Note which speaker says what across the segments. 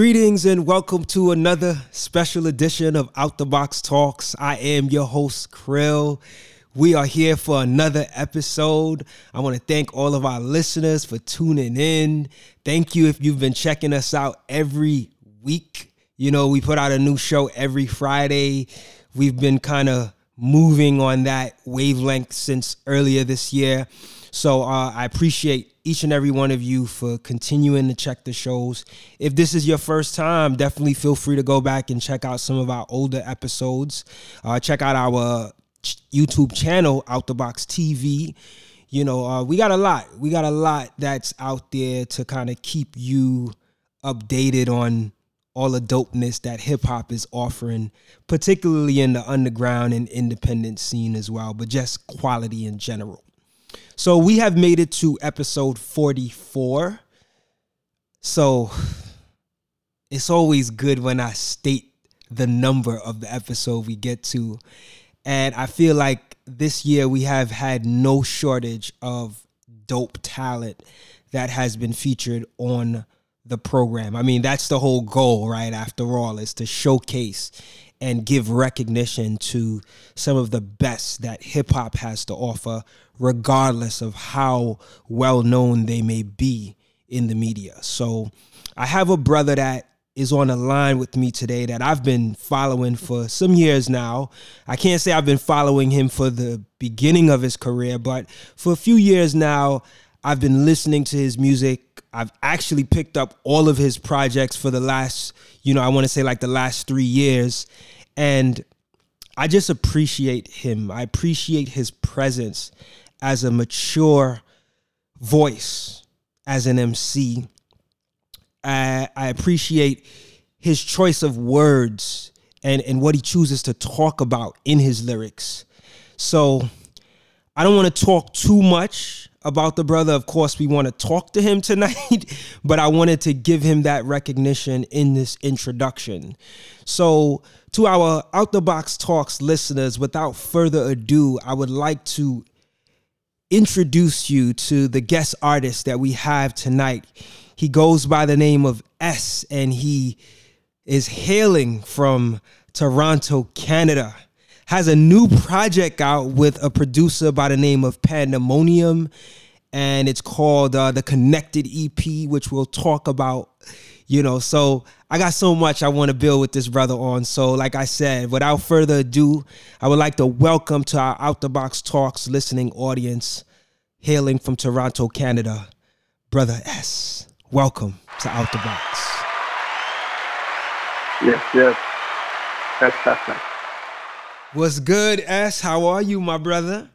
Speaker 1: Greetings and welcome to another special edition of Out the Box Talks. I am your host, Krill. We are here for another episode. I want to thank all of our listeners for tuning in. Thank you if you've been checking us out every week. You know, we put out a new show every Friday. We've been kind of moving on that wavelength since earlier this year. So uh, I appreciate each and every one of you for continuing to check the shows. If this is your first time, definitely feel free to go back and check out some of our older episodes. Uh, check out our YouTube channel, Out the Box TV. You know, uh, we got a lot. We got a lot that's out there to kind of keep you updated on all the dopeness that hip hop is offering, particularly in the underground and independent scene as well, but just quality in general. So we have made it to episode 44. So it's always good when I state the number of the episode we get to. And I feel like this year we have had no shortage of dope talent that has been featured on the program. I mean, that's the whole goal, right? After all, is to showcase and give recognition to some of the best that hip hop has to offer, regardless of how well known they may be in the media. So I have a brother that is on the line with me today that I've been following for some years now. I can't say I've been following him for the beginning of his career, but for a few years now, I've been listening to his music. I've actually picked up all of his projects for the last, you know, I want to say like the last three years. And I just appreciate him. I appreciate his presence as a mature voice, as an MC. I, I appreciate his choice of words and, and what he chooses to talk about in his lyrics. So I don't want to talk too much about the brother. Of course, we want to talk to him tonight, but I wanted to give him that recognition in this introduction. So, to our Out the Box Talks listeners, without further ado, I would like to introduce you to the guest artist that we have tonight. He goes by the name of S, and he is hailing from Toronto, Canada has a new project out with a producer by the name of Pandemonium, and it's called uh, the Connected EP, which we'll talk about. You know, so I got so much I want to build with this brother on. So, like I said, without further ado, I would like to welcome to our Out the Box Talks listening audience, hailing from Toronto, Canada, Brother S. Welcome to Out the Box.
Speaker 2: Yes, yes.
Speaker 1: What's good, S? How are you, my brother?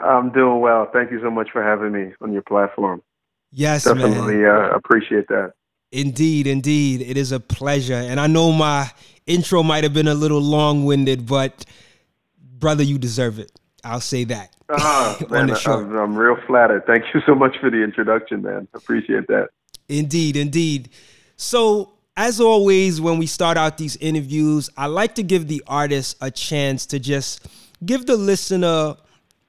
Speaker 2: I'm doing well. Thank you so much for having me on your platform.
Speaker 1: Yes,
Speaker 2: definitely uh, appreciate that.
Speaker 1: Indeed, indeed, it is a pleasure. And I know my intro might have been a little long-winded, but brother, you deserve it. I'll say that.
Speaker 2: Uh, man, I'm, I'm real flattered. Thank you so much for the introduction, man. Appreciate that.
Speaker 1: Indeed, indeed. So as always, when we start out these interviews, I like to give the artist a chance to just give the listener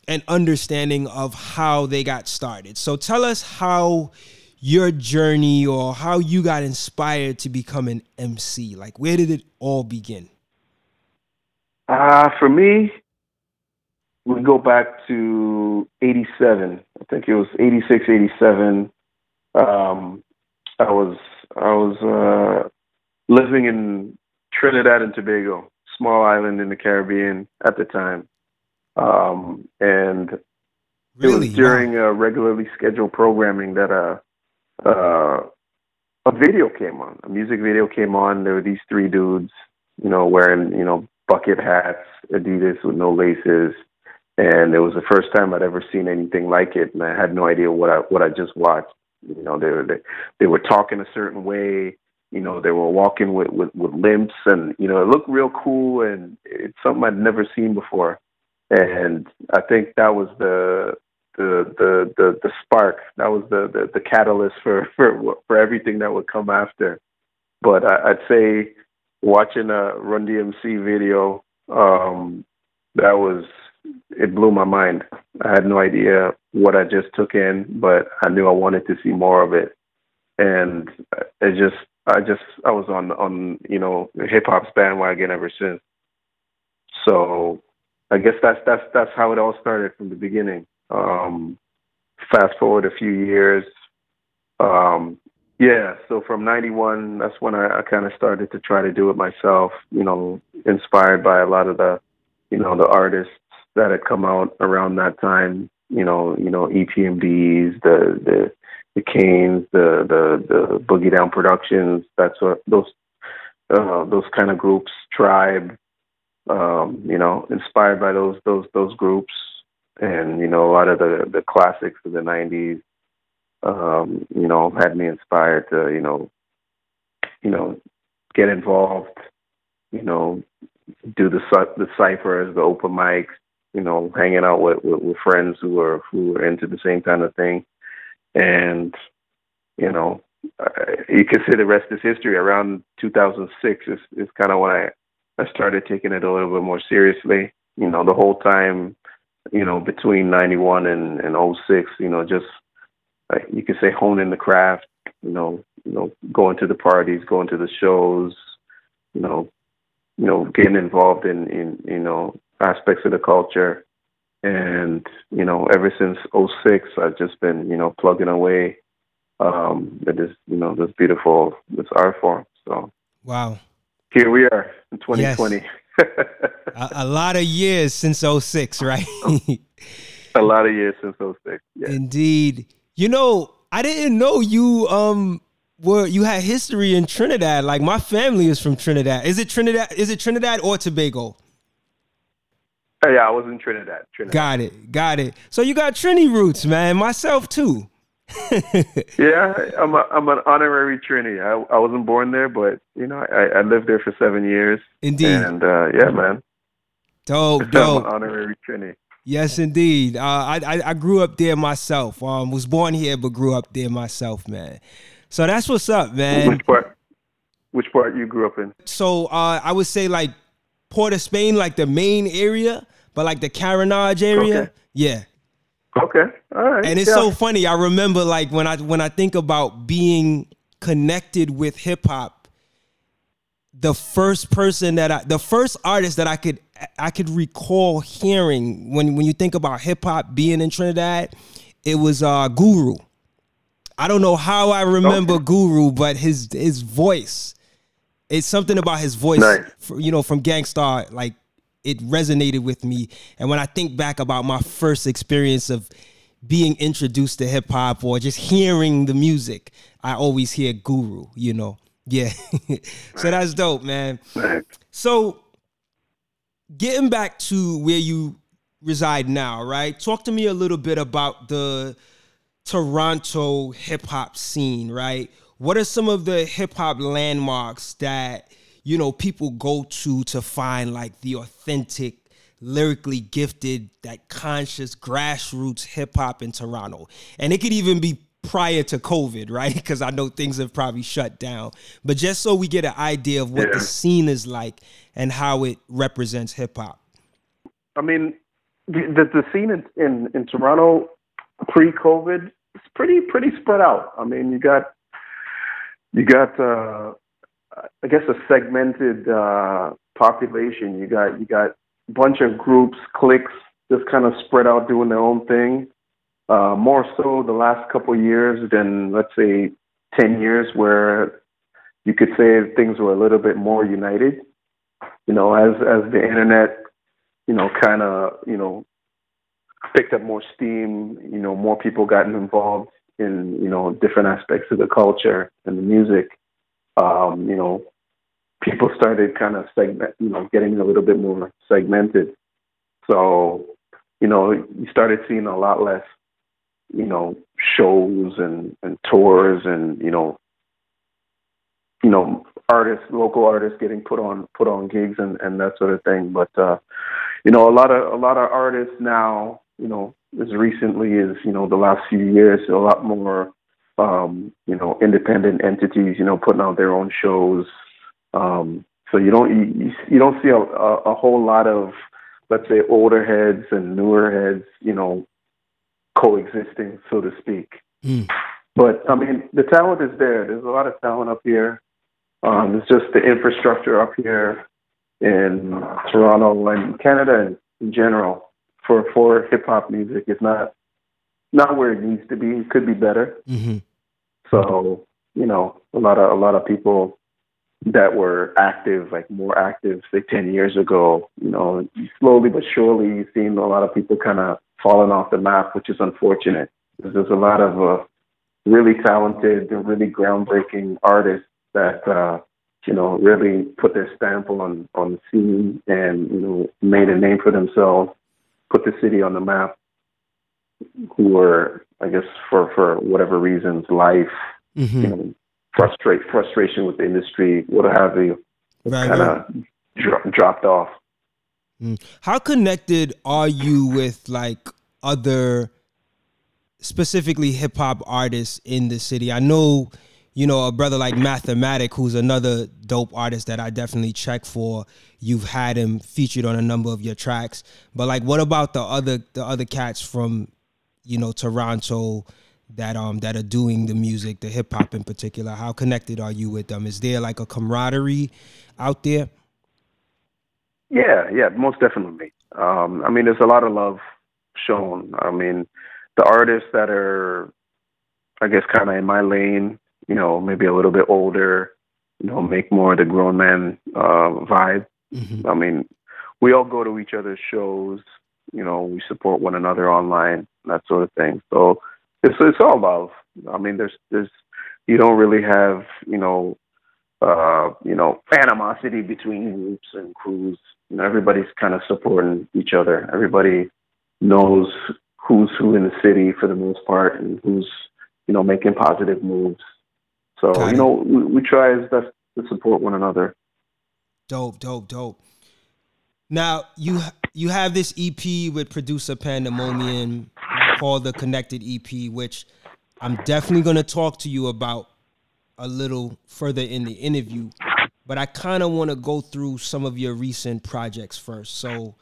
Speaker 1: an understanding of how they got started. So tell us how your journey or how you got inspired to become an MC. Like, where did it all begin?
Speaker 2: Uh, for me, we go back to 87. I think it was 86, 87. Um, I was I was uh, living in Trinidad and Tobago, small island in the Caribbean at the time, um, and really? it was during wow. regularly scheduled programming that a uh, uh, a video came on, a music video came on. There were these three dudes, you know, wearing you know bucket hats, Adidas with no laces, and it was the first time I'd ever seen anything like it, and I had no idea what I what I just watched. You know, they were they, they were talking a certain way. You know, they were walking with, with with limps, and you know, it looked real cool, and it's something I'd never seen before. And I think that was the the the the, the spark. That was the, the the catalyst for for for everything that would come after. But I, I'd say watching a Run DMC video, um, that was it blew my mind. I had no idea what I just took in, but I knew I wanted to see more of it. And it just, I just I was on on you know hip hop's bandwagon ever since. So I guess that's that's that's how it all started from the beginning. Um, fast forward a few years, um, yeah. So from '91, that's when I, I kind of started to try to do it myself. You know, inspired by a lot of the, you know, the artists that had come out around that time. You know, you know, EPMDs, the the the Canes, the the the Boogie Down Productions. That's what those uh, those kind of groups. Tribe, um, you know, inspired by those those those groups, and you know, a lot of the the classics of the '90s. Um, you know, had me inspired to you know, you know, get involved. You know, do the the ciphers, the open mics. You know, hanging out with, with, with friends who are who are into the same kind of thing and you know you can say the rest is history. Around 2006 is is kind of when I I started taking it a little bit more seriously. You know, the whole time, you know, between 91 and and 06, you know, just like you could say honing the craft. You know, you know, going to the parties, going to the shows. You know, you know, getting involved in in you know aspects of the culture. And you know ever since 06 i've just been you know plugging away um at this you know this beautiful this art form. So
Speaker 1: wow.
Speaker 2: here we are in 2020 yes.
Speaker 1: a, a, lot of years since 06 right?
Speaker 2: A lot of years since 06 yeah.
Speaker 1: indeed. You know i didn't know you um were you had history in trinidad. Like my family is from trinidad. Is it trinidad is it trinidad or tobago
Speaker 2: Oh, yeah, I was in Trinidad. Trinidad.
Speaker 1: Got it. Got it. So you got Trini roots, man. Myself too.
Speaker 2: yeah, I'm a, I'm an honorary Trini. I I wasn't born there, but you know, I, I lived there for seven years.
Speaker 1: Indeed.
Speaker 2: And uh, yeah, man.
Speaker 1: Dope, dope.
Speaker 2: honorary Trini.
Speaker 1: Yes, indeed. Uh, I, I, I grew up there myself. Um, was born here, but grew up there myself, man. So that's what's up, man.
Speaker 2: Which part? Which part you grew up in?
Speaker 1: So uh, I would say like Port of Spain, like the main area, but like the Carenage area, okay. yeah.
Speaker 2: Okay, all right.
Speaker 1: And it's
Speaker 2: yeah.
Speaker 1: so funny. I remember like when I when I think about being connected with hip hop, the first person that I, the first artist that I could I could recall hearing when when you think about hip hop being in Trinidad, it was uh Guru. I don't know how I remember okay. Guru, but his his voice it's something about his voice, nice. for, you know, from Gang Starr, like it resonated with me. And when I think back about my first experience of being introduced to hip hop or just hearing the music, I always hear Guru, you know. Yeah. so that's dope, man. So getting back to where you reside now, right? Talk to me a little bit about the Toronto hip hop scene, right? What are some of the hip hop landmarks that you know people go to to find like the authentic lyrically gifted that conscious grassroots hip hop in Toronto? And it could even be prior to covid right? Because i know things have probably shut down. But just so we get an idea of what yeah. the scene is like and how it represents hip hop
Speaker 2: i mean the the scene in in, in toronto pre-covid is pretty pretty spread out. I mean you got you got uh, I guess a segmented uh, population. You got you got a bunch of groups, cliques, just kind of spread out doing their own thing. Uh, more so the last couple of years than let's say ten years, where you could say things were a little bit more united. You know, as as the internet, you know, kind of you know picked up more steam. You know, more people gotten involved in you know different aspects of the culture and the music, um, you know, people started kind of segment, you know, getting a little bit more segmented. So, you know, you started seeing a lot less, you know, shows and and tours and you know, you know, artists, local artists getting put on put on gigs and and that sort of thing. But uh, you know, a lot of a lot of artists now, you know, as recently as you know the last few years, a lot more um, you know independent entities, you know, putting out their own shows. Um, so you don't you, you don't see a, a, a whole lot of let's say older heads and newer heads, you know, coexisting, so to speak. Mm. But I mean, the talent is there. There's a lot of talent up here. Um, it's just the infrastructure up here in Toronto and Canada in general for for hip hop music is not not where it needs to be. It could be better.
Speaker 1: Mm-hmm.
Speaker 2: So you know, a lot of a lot of people that were active, like more active, say ten years ago, you know, slowly but surely, you've seen a lot of people kind of falling off the map, which is unfortunate. There's a lot of uh, really talented really groundbreaking artists that uh, you know really put their stamp on on the scene and you know made a name for themselves, put the city on the map. Who were, I guess, for for whatever reasons, life,
Speaker 1: Mm-hmm.
Speaker 2: you know, frustrate frustration with the industry, what have you,
Speaker 1: Right,
Speaker 2: kind
Speaker 1: right.
Speaker 2: of dro- dropped off.
Speaker 1: How connected are you with like other specifically hip hop artists in the city? I know, you know, a brother like Mathematik, who's another dope artist that I definitely check for. You've had him featured on a number of your tracks. But like what about the other the other cats from, you know, Toronto that um that are doing the music, the hip hop in particular? How connected are you with them? Is there like a camaraderie out there?
Speaker 2: Yeah, yeah, most definitely. Um, I mean, there's a lot of love shown. I mean, the artists that are, I guess, kind of in my lane, you know, maybe a little bit older, you know, make more of the grown man uh, vibe.
Speaker 1: Mhm.
Speaker 2: I mean, we all go to each other's shows. You know, we support one another online, that sort of thing. So it's it's all love. I mean, there's there's you don't really have you know uh, you know animosity between groups and crews. You know, everybody's kind of supporting each other. Everybody knows who's who in the city for the most part, and who's you know making positive moves. So
Speaker 1: Got
Speaker 2: you
Speaker 1: it.
Speaker 2: know, we, we try as best to support one another.
Speaker 1: Dope, dope, dope. Now you you have this EP with producer Pandemonium called the Connected EP, which I'm definitely going to talk to you about a little further in the interview. But I kind of want to go through some of your recent projects first. So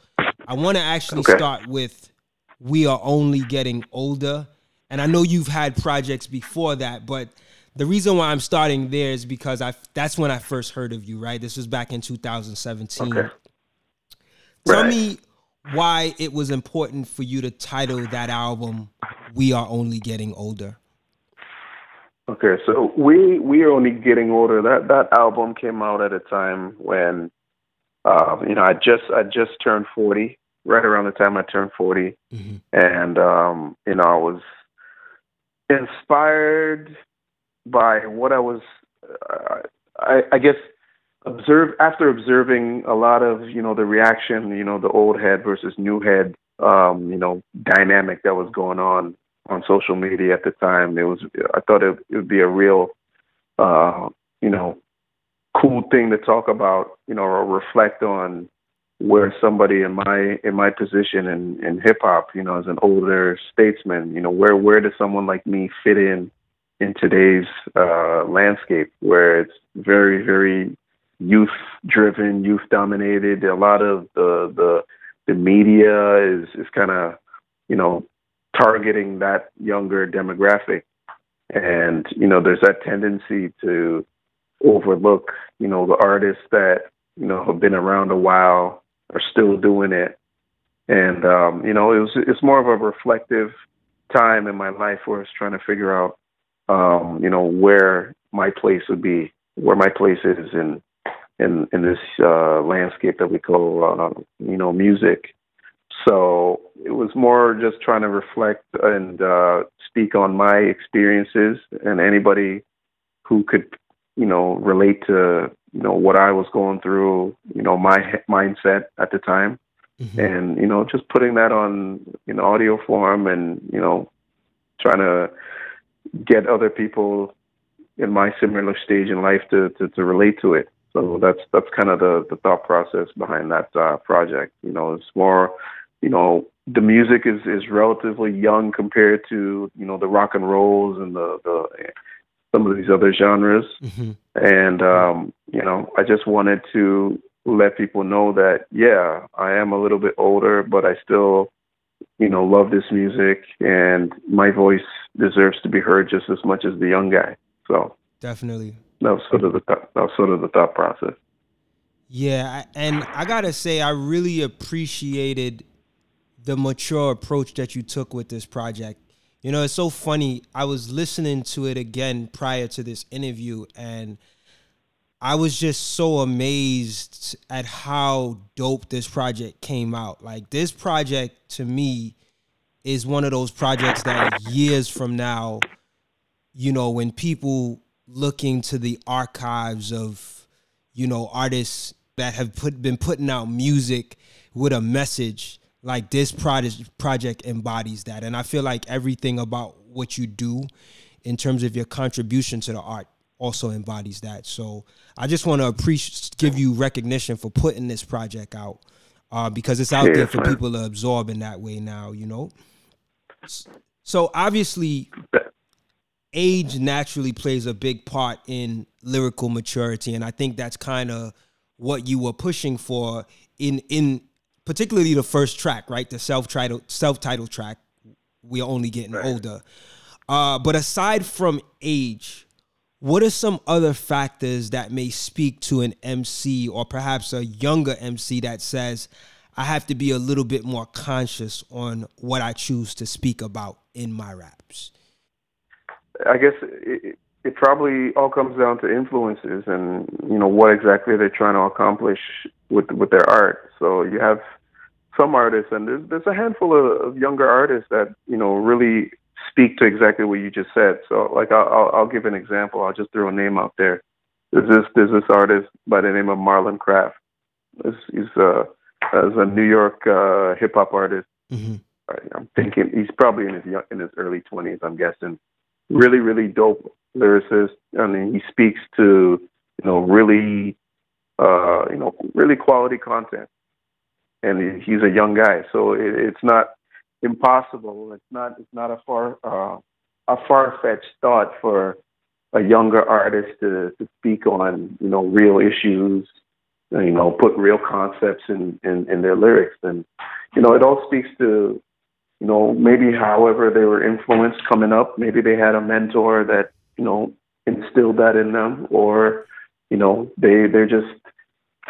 Speaker 1: I want to actually
Speaker 2: Okay.
Speaker 1: start with "We Are Only Getting Older," and I know you've had projects before that, but the reason why I'm starting there is because I that's when I first heard of you. Right, this was back in 2017.
Speaker 2: Okay.
Speaker 1: Tell
Speaker 2: Right.
Speaker 1: me why it was important for you to title that album "We Are Only Getting Older."
Speaker 2: Okay, so we we are only getting older. That that album came out at a time when, uh, you know, I just I just turned forty. Right around the time I turned 40
Speaker 1: Mhm.
Speaker 2: and um, you know, I was inspired by what I was. Uh, I, I guess observe after observing a lot of you know the reaction, you know, the old head versus new head, um, you know, dynamic that was going on on social media at the time. It was I thought it, it would be a real, uh, you know, cool thing to talk about, you know, or reflect on where somebody in my in my position in in hip hop, you know, as an older statesman, you know, where where does someone like me fit in in today's uh, landscape where it's very very youth driven, youth dominated. A lot of the the the media is is kind of you know targeting that younger demographic, and you know there's that tendency to overlook you know the artists that you know have been around a while are still doing it, and um, you know it was it's more of a reflective time in my life where I was trying to figure out um, you know where my place would be, where my place is in in in this uh, landscape that we call uh, you know music. So it was more just trying to reflect and uh, speak on my experiences, and anybody who could you know relate to you know what I was going through, you know my mindset at the time,
Speaker 1: Mhm.
Speaker 2: and you know just putting that on in audio form, and you know trying to get other people in my similar stage in life to, to, to relate to it. So that's that's kind of the, the thought process behind that uh, project. You know, it's more, you know, the music is, is relatively young compared to you know the rock and rolls and the, the some of these other genres.
Speaker 1: Mhm.
Speaker 2: And um, you know, I just wanted to let people know that yeah, I am a little bit older, but I still you know love this music, and my voice deserves to be heard just as much as the young guy. So
Speaker 1: Definitely.
Speaker 2: that was sort of the th- that was sort of the thought process.
Speaker 1: Yeah, and I gotta say, I really appreciated the mature approach that you took with this project. You know, it's so funny. I was listening to it again prior to this interview, and I was just so amazed at how dope this project came out. Like, this project to me is one of those projects that years from now, you know, when people looking to the archives of, you know, artists that have put been putting out music with a message like this project project embodies that. And i feel like everything about what you do in terms of your contribution to the art also embodies that. So i just want to appreciate give you recognition for putting this project out uh, because it's out yeah, there for man. people to absorb in that way now you know so obviously age naturally plays a big part in lyrical maturity and i think that's kind of what you were pushing for in in particularly the first track, right? The self title self title track. We are only getting right. older. Uh, but aside from age, what are some other factors that may speak to an MC or perhaps a younger MC that says, I have to be a little bit more conscious on what I choose to speak about in my raps?
Speaker 2: I guess it, it probably all comes down to influences and you know what exactly they're trying to accomplish with with their art. So you have some artists, and there's there's a handful of, of younger artists that you know really speak to exactly what you just said. So like I'll, I'll I'll give an example. I'll just throw a name out there. There's this there's this artist by the name of Marlon Craft. He's, he's uh as a New York uh, hip hop artist. Mm-hmm. I'm thinking he's probably in his young, in his early 20s. I'm guessing. Really, really dope lyricist. I mean, he speaks to you know really uh, you know really quality content, and he's a young guy, so it, it's not impossible. It's not it's not a far uh, a far fetched thought for a younger artist to, to speak on you know real issues, you know put real concepts in, in in their lyrics, and you know it all speaks to you know maybe however they were influenced coming up. Maybe they had a mentor that you know, instilled that in them, or you know, they they just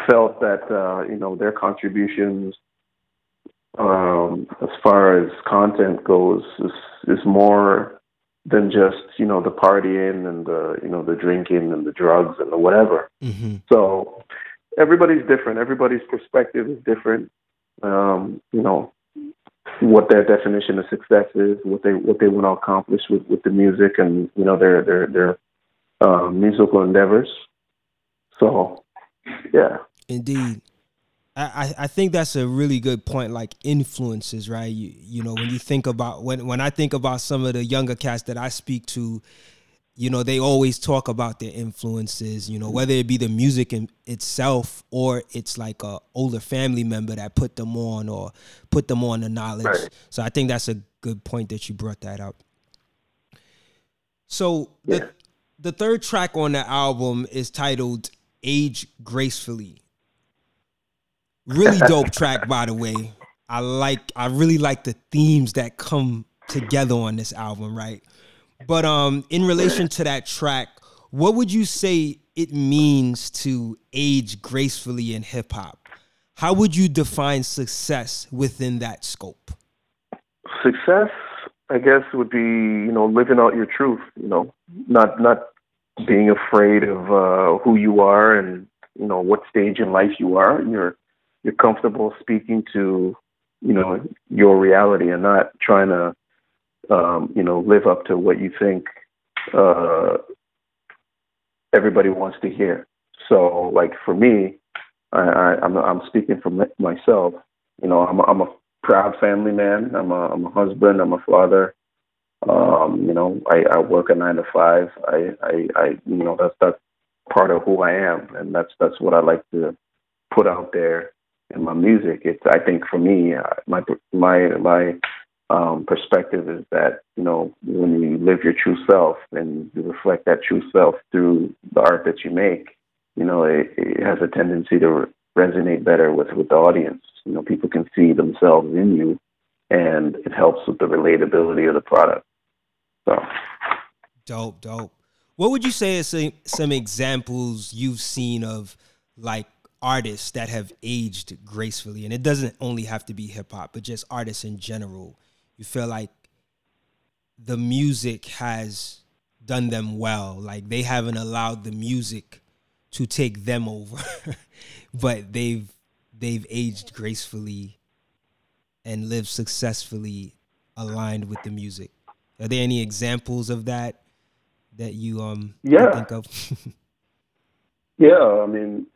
Speaker 2: felt that uh, you know their contributions um, as far as content goes is is more than just you know the partying and the you know the drinking and the drugs and the whatever. Mm-hmm. So everybody's different. Everybody's perspective is different. Um, you know, what their definition of success is, what they what they want to accomplish with, with the music, and you know their their their uh, musical endeavors. So, yeah,
Speaker 1: indeed. I, I think that's a really good point. Like influences, right? You, you know, when you think about when when I think about some of the younger cats that I speak to, you know they always talk about their influences you know whether it be the music in itself or it's like a older family member that put them on or put them on the knowledge. Right. so i think that's a good point that you brought that up. So yeah. the the third track on the album is titled age gracefully. Really dope track by the way. I like i really like the themes that come together on this album right but um, in relation to that track, what would you say it means to age gracefully in hip hop? How would you define success within that scope?
Speaker 2: Success, I guess, would be you know living out your truth. You know, not not being afraid of uh, who you are and you know what stage in life you are. You're you're comfortable speaking to you know your reality and not trying to um, you know, live up to what you think uh, everybody wants to hear. So, like for me, I, I, I'm I'm speaking for myself. You know, I'm a, I'm a proud family man. I'm a I'm a husband. I'm a father. Um, you know, I, I work a nine to five. I, I, I you know that's that's part of who I am, and that's that's what I like to put out there in my music. It's I think for me, uh, my my my um, perspective is that you know when you live your true self and you reflect that true self through the art that you make, you know it, it has a tendency to re- resonate better with with the audience. You know, people can see themselves in you, and it helps with the relatability of the product. So,
Speaker 1: dope, dope. What would you say are some, some examples you've seen of like artists that have aged gracefully? And it doesn't only have to be hip hop, but just artists in general. You feel like the music has done them well. Like they haven't allowed the music to take them over, but they've they've aged gracefully and lived successfully aligned with the music. Are there any examples of that that you um
Speaker 2: yeah.
Speaker 1: think of?
Speaker 2: yeah, I mean,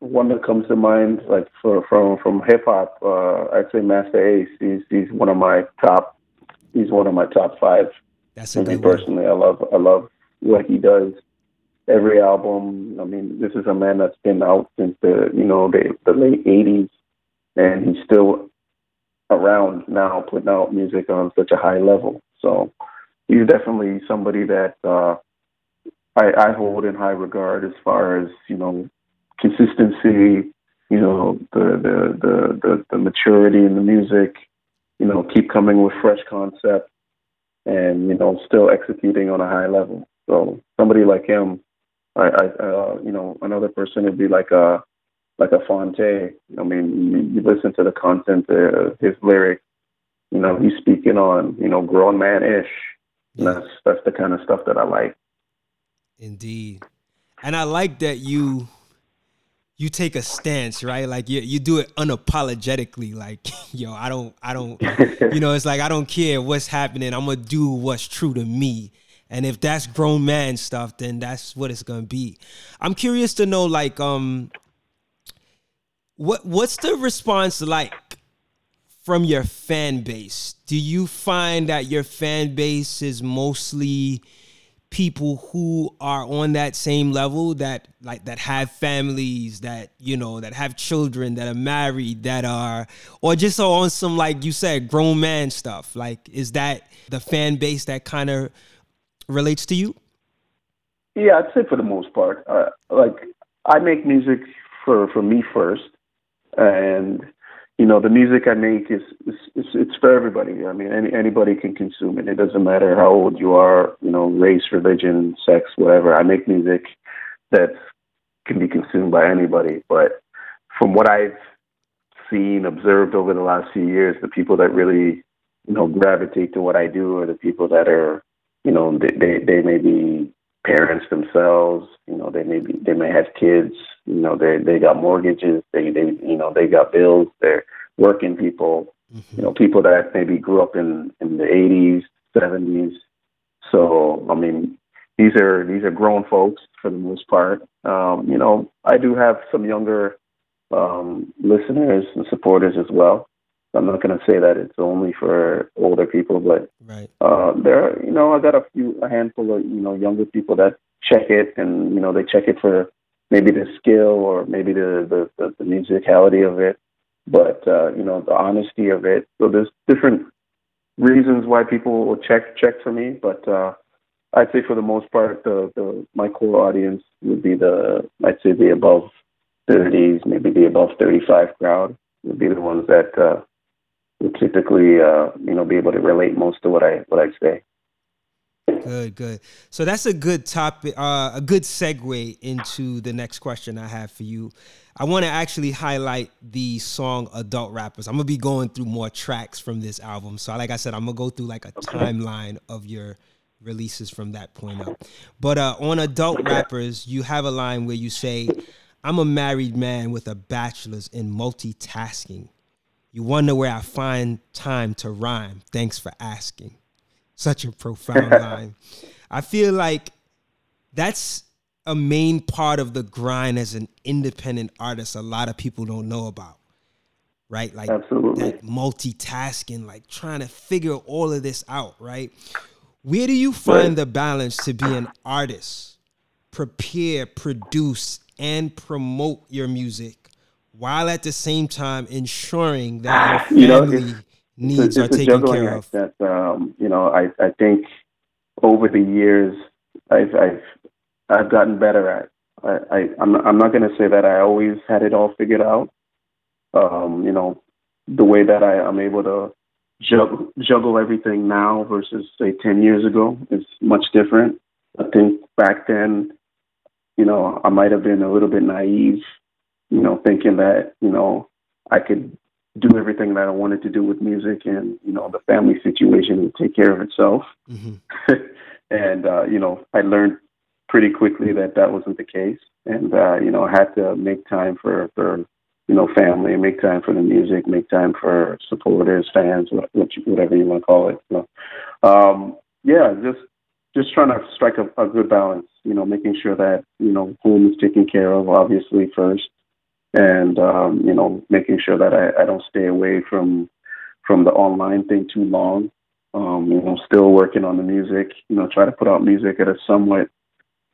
Speaker 2: one that comes to mind, like for, from from hip hop, uh, I'd say Masta Ace. He's he's one of my top. He's one of my top five.
Speaker 1: That's a good
Speaker 2: personally. One. I love I love what he does. Every album. I mean, this is a man that's been out since the you know the the late '80s, and he's still around now, putting out music on such a high level. So he's definitely somebody that uh, I, I hold in high regard as far as you know consistency, you know the the the the, the maturity in the music, you know keep coming with fresh concepts, and you know still executing on a high level. So somebody like him, I, I uh, you know another person would be like a like a Phonte. I mean, you, you listen to the content of his lyrics. You know, he's speaking on you know grown man ish. That's that's the kind of stuff that I like.
Speaker 1: Indeed, and I like that you you take a stance, right? Like you you do it unapologetically. Like yo, I don't I don't you know it's like I don't care what's happening. I'm gonna do what's true to me. And if that's grown man stuff, then that's what it's gonna be. I'm curious to know, like, um, what what's the response like from your fan base? Do you find that your fan base is mostly people who are on that same level that like that have families that you know that have children that are married that are or just on some like you said grown man stuff. Like is that the fan base that kind of relates to you?
Speaker 2: Yeah i'd say for the most part. Uh, like i make music for for me first and you know the music I make is, is, is it's for everybody. I mean, any, anybody can consume it. It doesn't matter how old you are, you know, race, religion, sex, whatever. I make music that can be consumed by anybody. But from what I've seen, observed over the last few years, the people that really, you know, gravitate to what I do are the people that are, you know, they they, they may be parents themselves. You know, they may be they may have kids. You know, they they got mortgages. They they you know they got bills. They're working people. Mm-hmm. You know, people that maybe grew up in in the 80s, 70s. So I mean, these are these are grown folks for the most part. Um, you know, I do have some younger um, listeners and supporters as well. I'm not going to say that it's only for older people, but
Speaker 1: right.
Speaker 2: uh, there, are, you know, I got a few, a handful of, you know, younger people that check it, and you know, they check it for maybe the skill or maybe the the, the, the musicality of it, but uh, you know, the honesty of it. So there's different reasons why people will check check for me, but uh, I'd say for the most part, the, the my core audience would be the I'd say the above 30s, maybe the above 35 crowd would be the ones that uh, typically uh, you know be able to relate most to what I what I say.
Speaker 1: Good, good. So that's a good topic, uh, a good segue into the next question I have for you. I want to actually highlight the song "Adult Rappers." I'm gonna be going through more tracks from this album. So, like I said, I'm gonna go through like a timeline of your releases from that point up. But uh, on "Adult Rappers," you have a line where you say, "I'm a married man with a bachelor's in multitasking." You wonder where I find time to rhyme. Thanks for asking. Such a profound line. I feel like that's a main part of the grind as an independent artist a lot of people don't know about right like
Speaker 2: Absolutely.
Speaker 1: that multitasking like trying to figure all of this out right where do you find right. the balance to be an artist prepare produce and promote your music while at the same time ensuring that family you know, needs it's, it's are taken care of.
Speaker 2: That um, you know, I I think over the years I've I've I've gotten better at. I, I I'm I'm not going to say that I always had it all figured out. Um, you know, the way that I am able to juggle juggle everything now versus say ten years ago is much different. I think back then, you know, I might have been a little bit naive, you know, thinking that, you know, I could do everything that I wanted to do with music and, you know, the family situation would take care of itself. Mm-hmm. and, uh, you know, I learned pretty quickly that that wasn't the case. And, uh, you know, I had to make time for, for, you know, family, make time for the music, make time for supporters, fans, whatever you want to call it. So, um, yeah, just just trying to strike a, a good balance. You know, making sure that you know home is taken care of, obviously first, and um, you know, making sure that I, I don't stay away from from the online thing too long. Um, you know, still working on the music. You know, try to put out music at a somewhat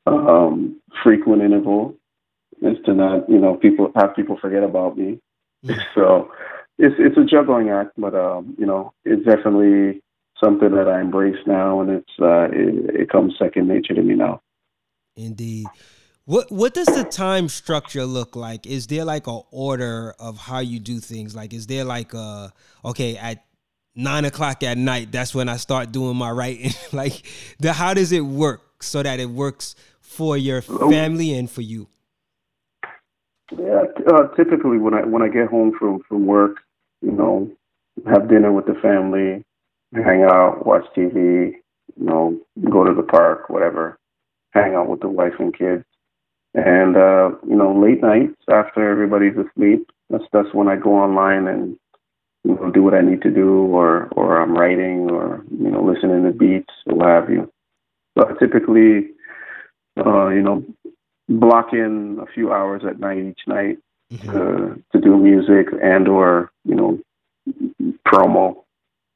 Speaker 2: um, frequent interval, is to not you know people have people forget about me. Mm. So it's it's a juggling act, but um, you know, it's definitely something that I embrace now, and it's uh, it, it comes second nature to me now.
Speaker 1: Indeed. What what does the time structure look like? Is there like a order of how you do things? Like, is there like a okay at nine o'clock at night? That's when I start doing my writing. like, the how does it work so that it works for your family and for you?
Speaker 2: Yeah, uh, typically when I when I get home from from work, you know, have dinner with the family, hang out, watch TV, you know, go to the park, whatever, hang out with the wife and kids. And uh, you know, late nights after everybody's asleep, that's that's when I go online and you know do what I need to do, or or I'm writing, or you know listening to beats, or what have you. So I typically, uh, you know, block in a few hours at night each night mm-hmm. to to do music and or you know promo.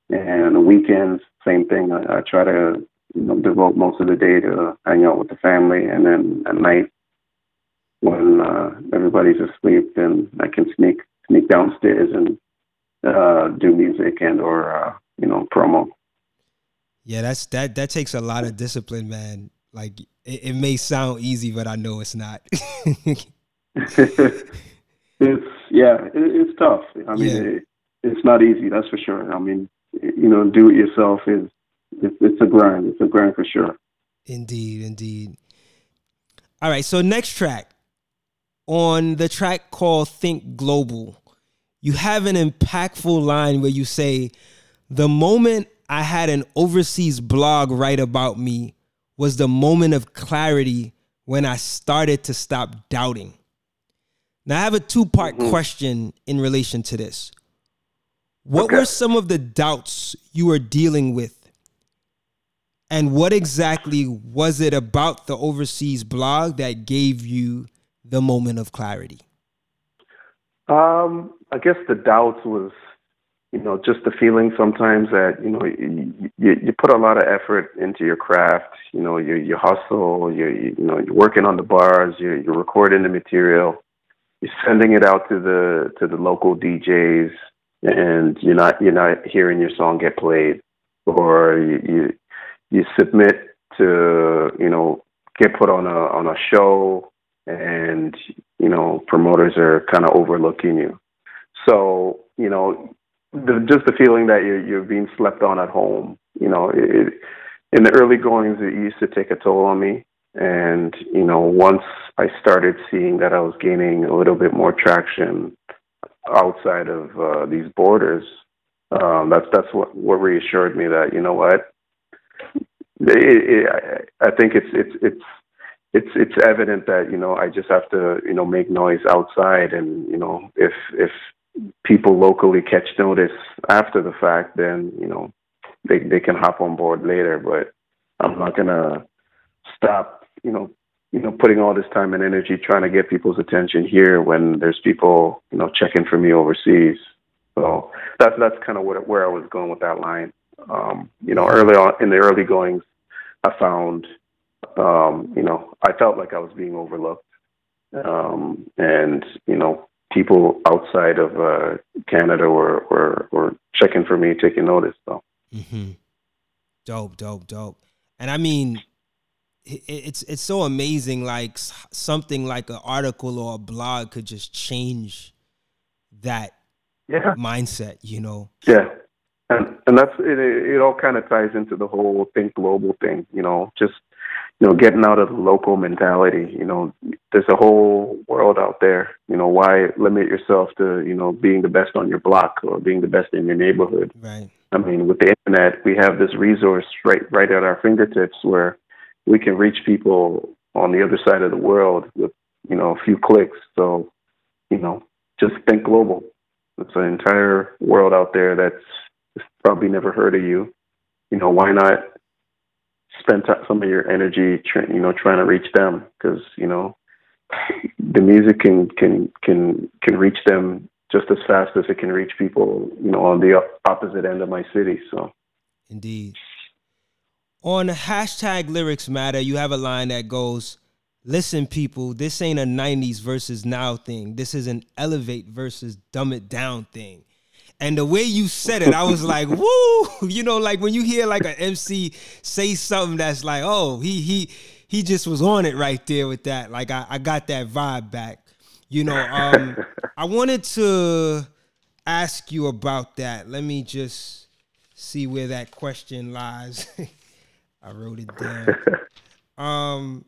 Speaker 2: And weekends, same thing. I, I try to you know devote most of the day to hang out with the family, and then at night when uh, everybody's asleep, then I can sneak sneak downstairs and uh, do music and or uh, you know promo.
Speaker 1: Yeah, that's that that takes a lot of discipline, man. Like it, it may sound easy, but I know it's not.
Speaker 2: it's yeah, it, it's tough. I mean, yeah. it, it's not easy. That's for sure. I mean, you know, do it yourself is it's, it's a grind. It's a grind for sure.
Speaker 1: Indeed, indeed. All right, so next track, on the track called Think Global, you have an impactful line where you say, The moment I had an overseas blog write about me was the moment of clarity when I started to stop doubting. Now, I have a two part mm-hmm. question in relation to this. What okay. were some of the doubts you were dealing with? And what exactly was it about the overseas blog that gave you the moment of clarity?
Speaker 2: Um, I guess the doubts was, you know, just the feeling sometimes that you know you, you, you put a lot of effort into your craft. You know, you you hustle. You you know you're working on the bars. You're you're recording the material. You're sending it out to the to the local DJs, and you're not you're not hearing your song get played, or you you, you submit to you know get put on a on a show and you know promoters are kind of overlooking you. So you know, the, just the feeling that you're you're being slept on at home. You know, it, in the early goings, it used to take a toll on me. And you know, once I started seeing that I was gaining a little bit more traction outside of uh, these borders, um, that's that's what what reassured me that you know what, it, it, I think it's it's it's it's it's evident that you know I just have to you know make noise outside, and you know if if people locally catch notice after the fact, then you know they they can hop on board later. But I'm not gonna stop you know you know putting all this time and energy trying to get people's attention here when there's people you know checking for me overseas. So that's that's kind of where where I was going with that line. Um, you know, early on in the early goings, I found um, you know, I felt like I was being overlooked. Um, and, you know, people outside of uh, Canada were, were, were checking for me, taking notice. So. Mm-hmm.
Speaker 1: Dope, dope, dope. And I mean, it's it's so amazing. Like something like an article or a blog could just change that
Speaker 2: yeah.
Speaker 1: mindset. You know.
Speaker 2: Yeah, and and that's it. It all kind of ties into the whole think global thing. You know, just you know, getting out of the local mentality. You know, there's a whole world out there. You know, why limit yourself to, you know, being the best on your block or being the best in your neighborhood?
Speaker 1: Right.
Speaker 2: I mean, with the internet, we have this resource right right at our fingertips where we can reach people on the other side of the world with, you know, a few clicks. So, you know, just think global. It's an entire world out there that's probably never heard of you. You know, why not spend some of your energy, you know, trying to reach them because you know the music can can can can reach them just as fast as it can reach people, you know, on the opposite end of my city. So,
Speaker 1: indeed. On hashtag lyrics matter, you have a line that goes, "Listen, people, this ain't a '90s versus now thing. This is an elevate versus dumb it down thing." And the way you said it, I was like, woo! You know, like when you hear like an MC say something that's like, oh, he he he just was on it right there with that. Like I, I got that vibe back. You know, um, I wanted to ask you about that. Let me just see where that question lies. I wrote it down. Um,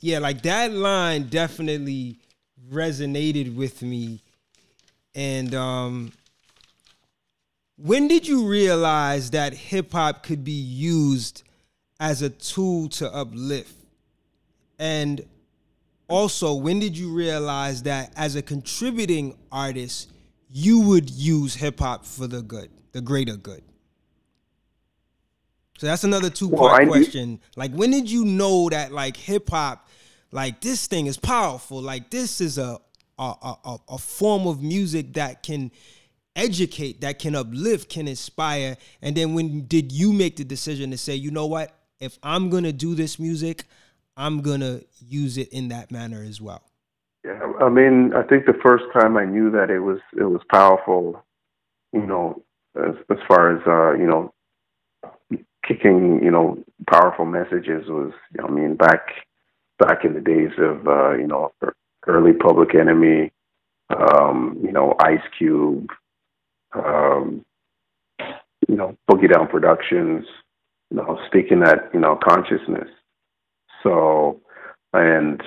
Speaker 1: yeah, like that line definitely resonated with me, and um, when did you realize that hip hop could be used as a tool to uplift? And also, when did you realize that as a contributing artist, you would use hip hop for the good, the greater good? So that's another two part well, question. Like, when did you know that like hip hop, like this thing is powerful? Like this is a a, a a form of music that can educate, that can uplift, can inspire. And then when did you make the decision to say, you know what, if I'm gonna do this music, I'm gonna use it in that manner as well?
Speaker 2: Yeah, I mean, I think the first time I knew that it was it was powerful, you know, as as far as uh, you know, kicking, you know, powerful messages was, you know, I mean, back back in the days of uh, you know, early Public Enemy, um, you know, Ice Cube, um, you know, Boogie Down Productions, you know, speaking that, you know, consciousness. So, and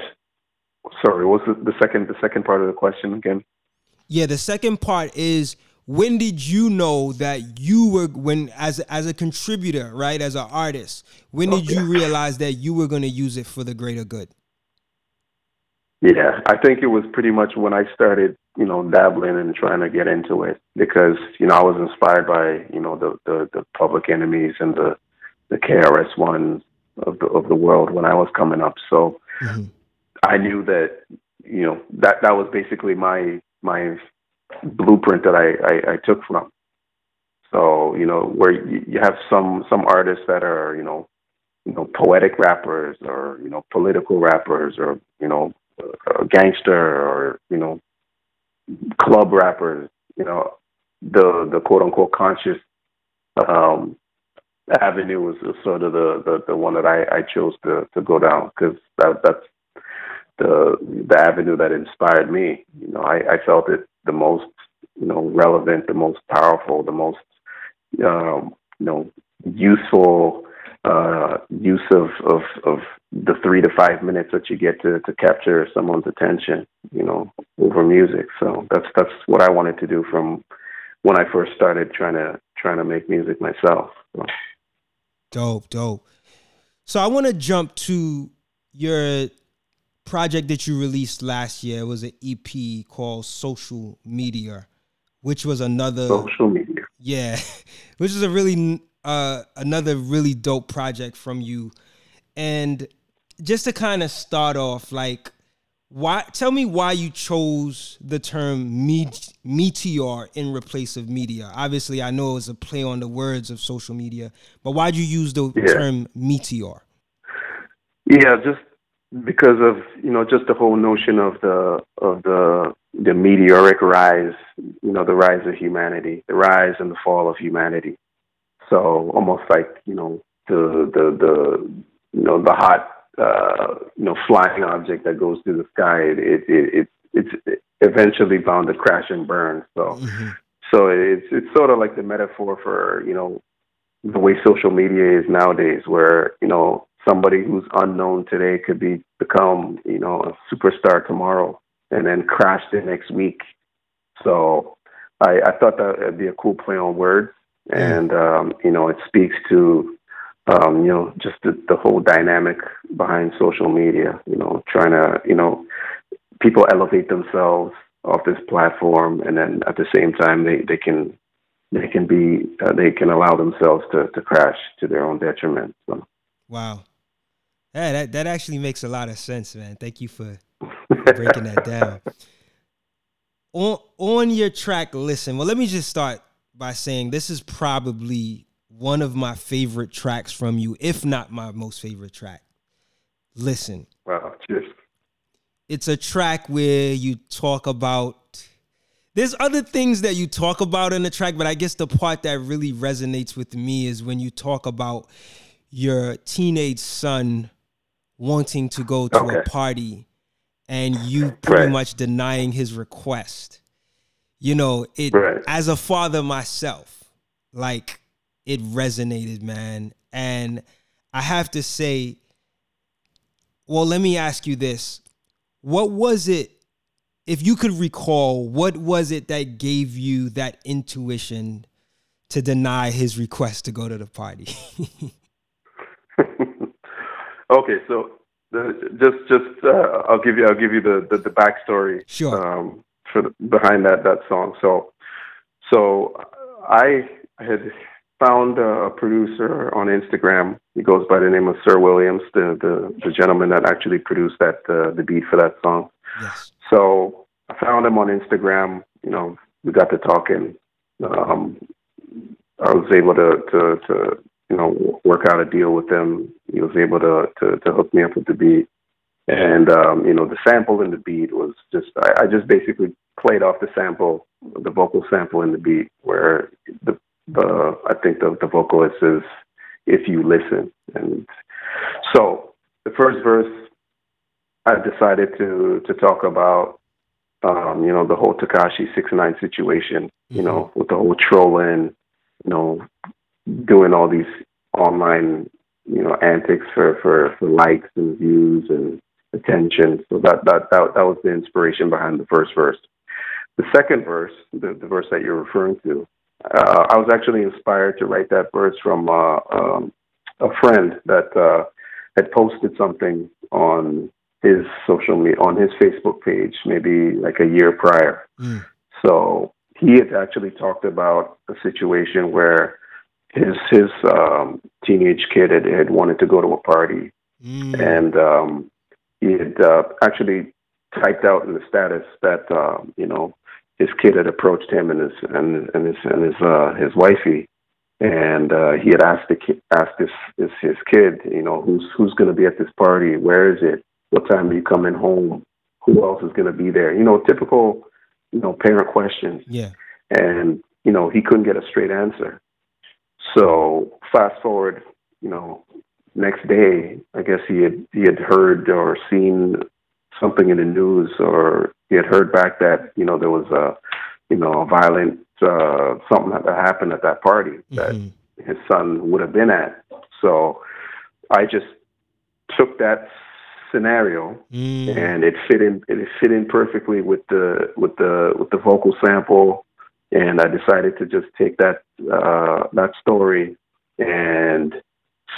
Speaker 2: sorry, what's the, the second, the second part of the question again?
Speaker 1: Yeah, the second part is when did you know that you were when as as a contributor, right, as an artist, when did you realize that you were going to use it for the greater good?
Speaker 2: Yeah, I think it was pretty much when I started, you know, dabbling and trying to get into it because, you know, I was inspired by, you know, the the, the public enemies and the the KRS ones of the of the world when I was coming up. So mm-hmm. I knew that, you know, that that was basically my my blueprint that I, I, I took from. So, you know, where you, you have some some artists that are, you know, you know, poetic rappers or, you know, political rappers or, you know, a gangster or you know club rappers you know the the quote unquote conscious um avenue was sort of the, the the one that I I chose to to go down because that that's the the avenue that inspired me. You know I I felt it the most you know relevant the most powerful the most um you know useful uh, use of, of, of the three to five minutes that you get to, to capture someone's attention, you know, over music. So that's that's what I wanted to do from when I first started trying to trying to make music myself. So.
Speaker 1: Dope, dope. So I want to jump to your project that you released last year. It was an EP called Social Meteor, which was another
Speaker 2: social media.
Speaker 1: Yeah, which is a really uh, another really dope project from you. And just to kind of start off, like, why? Tell me why you chose the term me- meteor in replace of media. Obviously, I know it's a play on the words of social media, but why'd you use the yeah. term meteor?
Speaker 2: Yeah, just because of you know just the whole notion of the of the the meteoric rise, you know, the rise of humanity, the rise and the fall of humanity. So almost like you know the the the you know the hot uh, you know flying object that goes through the sky. It it, it it's eventually bound to crash and burn. So mm-hmm. so it's it's sort of like the metaphor for you know the way social media is nowadays, where you know somebody who's unknown today could be become you know a superstar tomorrow and then crash the next week. So I, I thought that would be a cool play on words, and um, you know it speaks to um, you know just the, the whole dynamic behind social media. You know, trying to you know people elevate themselves off this platform, and then at the same time they they can they can be uh, they can allow themselves to to crash to their own detriment. So.
Speaker 1: Wow. Yeah, that that actually makes a lot of sense, man. Thank you for, for breaking that down. On on your track, listen. Well, let me just start by saying this is probably one of my favorite tracks from you, if not my most favorite track. Listen.
Speaker 2: Wow, cheers.
Speaker 1: It's a track where you talk about there's other things that you talk about in the track, but I guess the part that really resonates with me is when you talk about your teenage son wanting to go to okay. a party and you pretty right. much denying his request. You know, it right. as a father myself, like it resonated, man. And I have to say, well, let me ask you this. What was it, if you could recall, what was it that gave you that intuition to deny his request to go to the party?
Speaker 2: okay, so the, just just uh, I'll give you I'll give you the the, the backstory
Speaker 1: sure.
Speaker 2: um, for the, behind that that song. So so I had found a producer on Instagram. He goes by the name of Sir Williams, the the, the gentleman that actually produced that uh, the beat for that song.
Speaker 1: Yes.
Speaker 2: So I found him on Instagram. You know, we got to talking. Um, I was able to to to you know, work out a deal with him. He was able to to, to hook me up with the beat, and um, you know, the sample and the beat was just I, I just basically played off the sample, the vocal sample in the beat, where the the I think the the vocalist is if you listen, and so the first verse I decided to to talk about um, you know, the whole Tekashi six nine situation, you know, mm-hmm. with the whole trolling, you know, doing all these online, you know, antics for, for, for likes and views and attention. So that, that, that, that was the inspiration behind the first verse. The second verse, the, the verse that you're referring to, uh, I was actually inspired to write that verse from uh, um, a friend that uh, had posted something on his social media, on his Facebook page, maybe like a year prior. Mm. So he had actually talked about a situation where his his um, teenage kid had, had wanted to go to a party, mm. and um, he had uh, actually typed out in the status that uh, you know his kid had approached him and his and, and his and his uh, his wifey, and uh, he had asked the kid, asked his, his his kid, you know, who's who's going to be at this party? Where is it? What time are you coming home? Who else is going to be there? You know, typical, you know, parent questions.
Speaker 1: Yeah.
Speaker 2: And you know, he couldn't get a straight answer. So fast forward, you know, next day, I guess he had he had heard or seen something in the news, or he had heard back that you know there was a you know a violent uh, something that happened at that party that mm-hmm. his son would have been at. So I just took that scenario mm. and it fit in it fit in perfectly with the with the with the vocal sample and I decided to just take that uh, that story and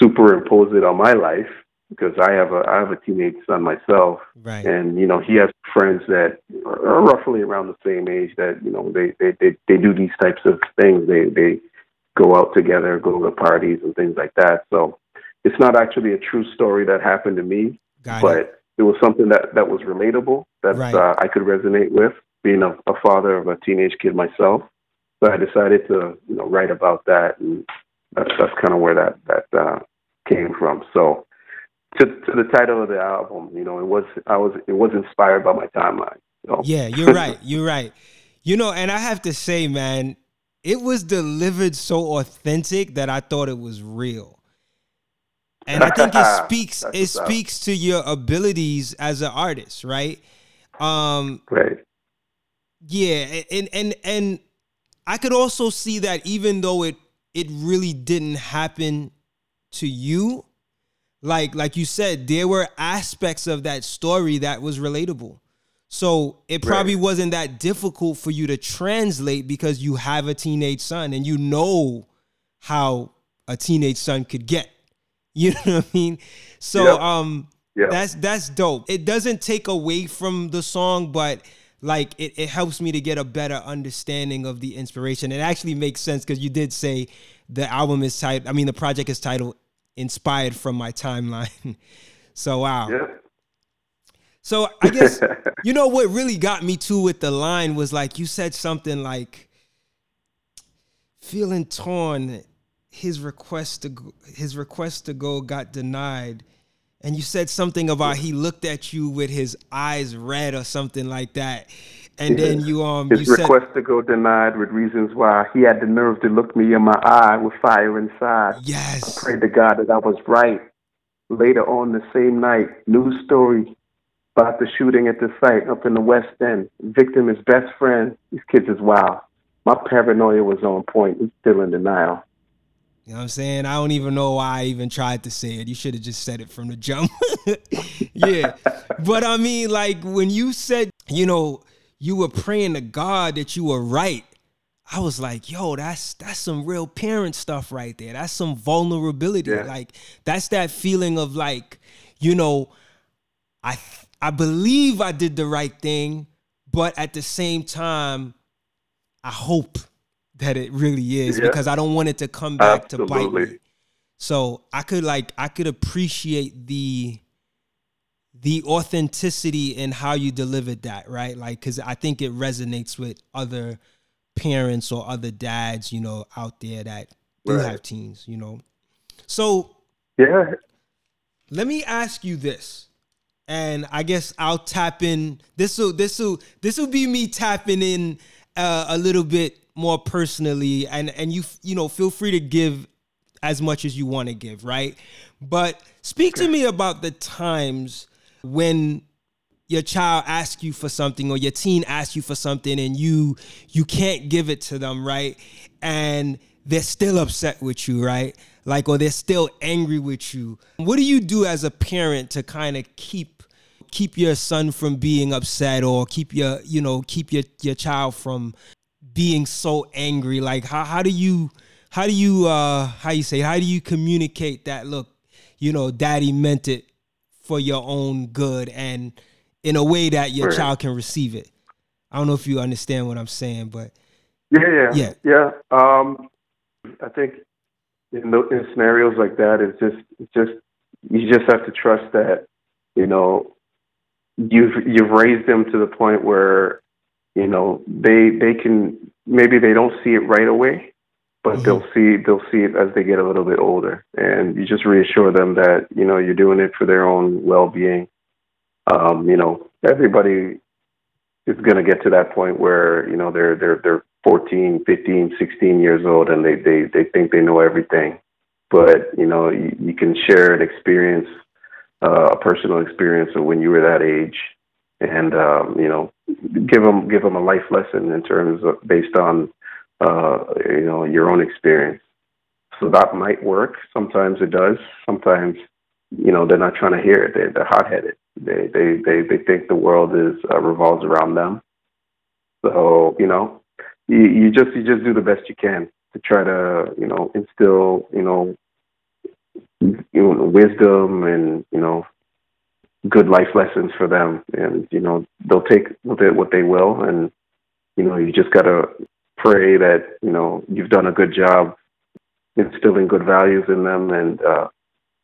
Speaker 2: superimpose it on my life because I have a I have a teenage son myself,
Speaker 1: right.
Speaker 2: and you know he has friends that are roughly around the same age that you know they they they, they do these types of things. They they go out together, go to parties and things like that. So it's not actually a true story that happened to me,
Speaker 1: Got
Speaker 2: but
Speaker 1: it.
Speaker 2: it. was something that that was relatable that
Speaker 1: right.
Speaker 2: uh, I could resonate with being a, a father of a teenage kid myself. So I decided to, you know, write about that, and that's that's kind of where that that uh, came from. So to to the title of the album, you know, it was I was it was inspired by my timeline. So.
Speaker 1: Yeah, you're right. You're right. You know, and I have to say, man, it was delivered so authentic that I thought it was real. And I think it speaks it speaks to your abilities as an artist, right? Um,
Speaker 2: right.
Speaker 1: Yeah, and and and I could also see that even though it it really didn't happen to you, like like you said, there were aspects of that story that was relatable. So it probably right. wasn't that difficult for you to translate because you have a teenage son and you know how a teenage son could get. You know what I mean? So yep. um yep. that's that's dope. It doesn't take away from the song, but like it, it helps me to get a better understanding of the inspiration. It actually makes sense because you did say the album is titled I mean the project is titled Inspired from My Timeline. so wow. So I guess you know what really got me too with the line was like you said something like feeling torn his request to go, his request to go got denied and you said something about he looked at you with his eyes red or something like that. And yeah. then you um
Speaker 2: his
Speaker 1: you
Speaker 2: request
Speaker 1: said,
Speaker 2: to go denied with reasons why he had the nerve to look me in my eye with fire inside.
Speaker 1: Yes.
Speaker 2: I prayed to god that i was right. Later on the same night news story about the shooting at the site up in the west end. Victim is best friend. These kids is wild. My paranoia was on point. He's still in denial
Speaker 1: you know what I'm saying? I don't even know why I even tried to say it. You should have just said it from the jump. yeah. But I mean, like when you said, you know, you were praying to God that you were right. I was like, yo, that's that's some real parent stuff right there. That's some vulnerability. Yeah. Like that's that feeling of like, you know, I I believe I did the right thing, but at the same time, I hope that it really is yeah. because I don't want it to come back Absolutely. to bite me. So I could like I could appreciate the the authenticity in how you delivered that, right? Like cuz I think it resonates with other parents or other dads, you know, out there that do right. have teens, you know. So
Speaker 2: Yeah.
Speaker 1: Let me ask you this. And I guess I'll tap in this will this will this will be me tapping in uh, a little bit more personally and and you you know feel free to give as much as you want to give right? But speak to me about the times when your child asks you for something or your teen asks you for something and you you can't give it to them right? And they're still upset with you right? Like or they're still angry with you. What do you do as a parent to kind of keep keep your son from being upset or keep your you know keep your your child from being so angry like how, how do you how do you uh how you say how do you communicate that look you know daddy meant it for your own good and in a way that your right. child can receive it i don't know if you understand what i'm saying but
Speaker 2: yeah yeah yeah, yeah. um i think in, the, in scenarios like that it's just it's just you just have to trust that you know you've you've raised them to the point where you know they they can maybe they don't see it right away but mm-hmm. they'll see they'll see it as they get a little bit older. And you just reassure them that you know you're doing it for their own well-being. Um, you know everybody is going to get to that point where you know they're they're they're 14 15 16 years old and they they they think they know everything. But you know you, you can share an experience uh, a personal experience of when you were that age and um, you know give them give them a life lesson in terms of based on uh, you know your own experience. So that might work. Sometimes it does. Sometimes you know they're not trying to hear it. They're, they're hot headed. They, they they they think the world is uh, revolves around them. So you know you, you just you just do the best you can to try to you know instill you know you know wisdom and you know good life lessons for them, and you know they'll take with it what they will, and you know you just gotta pray that you know you've done a good job instilling good values in them, and uh,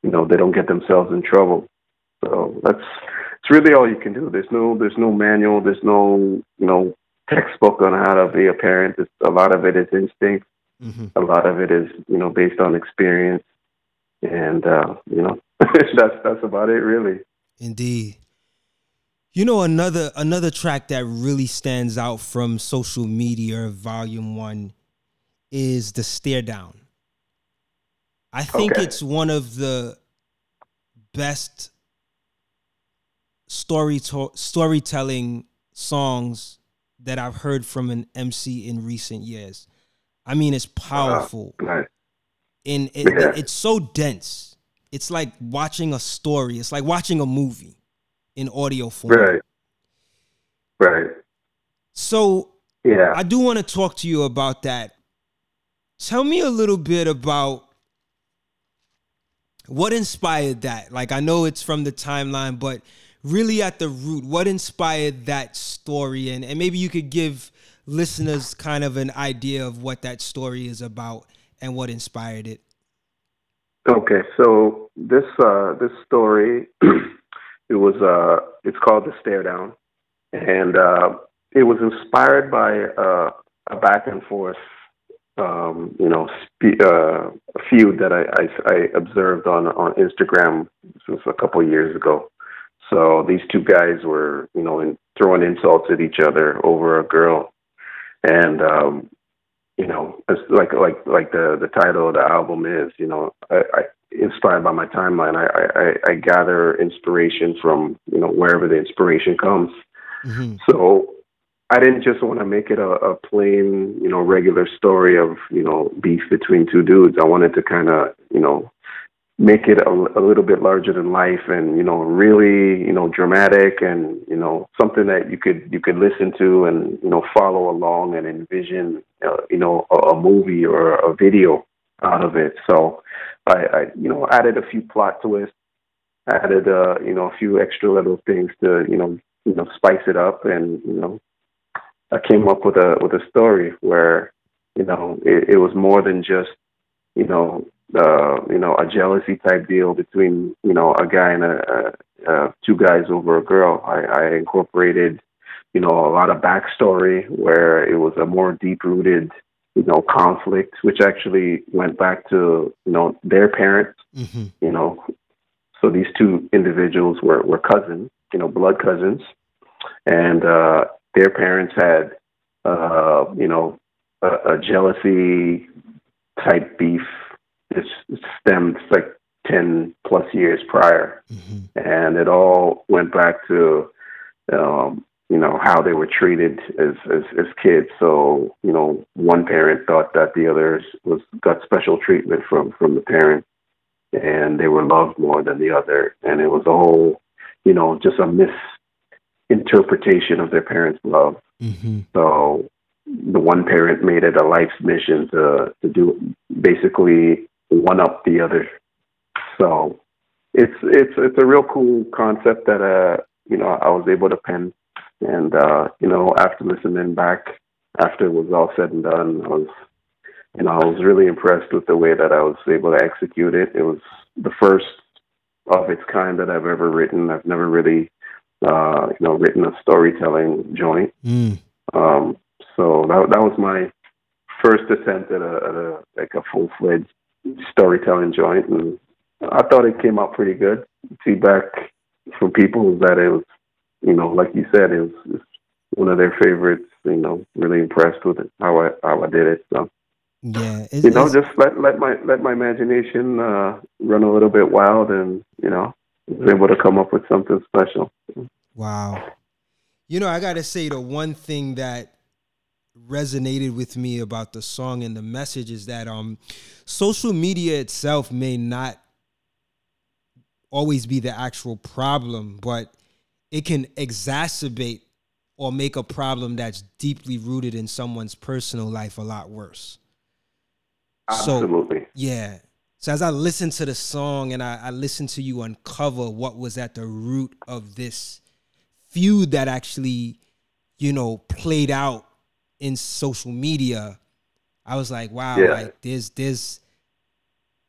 Speaker 2: you know they don't get themselves in trouble. So that's it's really all you can do. There's no there's no manual. There's no you know textbook on how to be a parent. It's, a lot of it is instinct. Mm-hmm. A lot of it is you know based on experience, and uh, you know that's that's about it really.
Speaker 1: Indeed. You know another another track that really stands out from social media volume 1 is The Stare Down. I think okay. it's one of the best story to- storytelling songs that I've heard from an MC in recent years. I mean, it's powerful. Uh, nice. And it, yeah. it, it's so dense it's like watching a story. It's like watching a movie in audio form.
Speaker 2: Right. Right.
Speaker 1: So
Speaker 2: Yeah.
Speaker 1: I do want to talk to you about that. Tell me a little bit about what inspired that. Like I know it's from the timeline, but really at the root, what inspired that story? And, and maybe you could give listeners kind of an idea of what that story is about and what inspired it.
Speaker 2: Okay, so this uh, this story, it was uh, it's called the Stare Down, and uh, it was inspired by uh, a back and forth, um, you know, spe- uh, feud that I, I, I observed on on Instagram. Was a couple of years ago. So these two guys were, you know, in, throwing insults at each other over a girl, and um, you know, it's like like like the the title of the album is, you know, I, I inspired by my timeline. I, I I gather inspiration from you know wherever the inspiration comes.
Speaker 1: Mm-hmm.
Speaker 2: So I didn't just want to make it a, a plain, you know, regular story of you know beef between two dudes. I wanted to kind of you know make it a, a little bit larger than life and you know really you know dramatic and you know something that you could you could listen to and you know follow along and envision uh, you know a, a movie or a video out of it so I, I you know added a few plot twists added uh you know a few extra little things to you know you know spice it up and you know I came up with a with a story where you know it, it was more than just you know uh, you know, a jealousy type deal between, you know, a guy and a, a, a two guys over a girl. I, I incorporated, you know, a lot of backstory where it was a more deep rooted, you know, conflict, which actually went back to, you know, their parents,
Speaker 1: Mm-hmm.
Speaker 2: you know. So these two individuals were, were cousins, you know, blood cousins. And uh, their parents had, uh, you know, a, a jealousy type beef it's, it stemmed like 10 plus years prior.
Speaker 1: Mm-hmm.
Speaker 2: And it all went back to, um, you know, how they were treated as, as, as kids. So, you know, one parent thought that the others was got special treatment from, from the parent and they were loved more than the other. And it was a whole, you know, just a misinterpretation of their parents' love.
Speaker 1: Mm-hmm.
Speaker 2: So the one parent made it a life's mission to, to do basically one up the other. So it's it's it's a real cool concept that uh you know I was able to pen, and uh you know after listening back after it was all said and done, I was you know I was really impressed with the way that I was able to execute it. It was the first of its kind that I've ever written. I've never really uh you know written a storytelling joint.
Speaker 1: Mm.
Speaker 2: Um, so that that was my first attempt at a, at a like a full fledged storytelling joint, and I thought it came out pretty good. Feedback from people was that it was, you know, like you said, it was, it was one of their favorites. You know, really impressed with it, how I how I did it. So
Speaker 1: Yeah. It's,
Speaker 2: you know, just let let my let my imagination uh, run a little bit wild, and you know, was able to come up with something special.
Speaker 1: Wow. You know, I got to say, the one thing that resonated with me about the song and the message is that um, social media itself may not always be the actual problem, but it can exacerbate or make a problem that's deeply rooted in someone's personal life a lot worse. So-
Speaker 2: Absolutely.
Speaker 1: Yeah. So as I listened to the song and I, I listened to you uncover what was at the root of this feud that actually, you know, played out in social media, I was like, wow,
Speaker 2: Yeah.
Speaker 1: like there's there's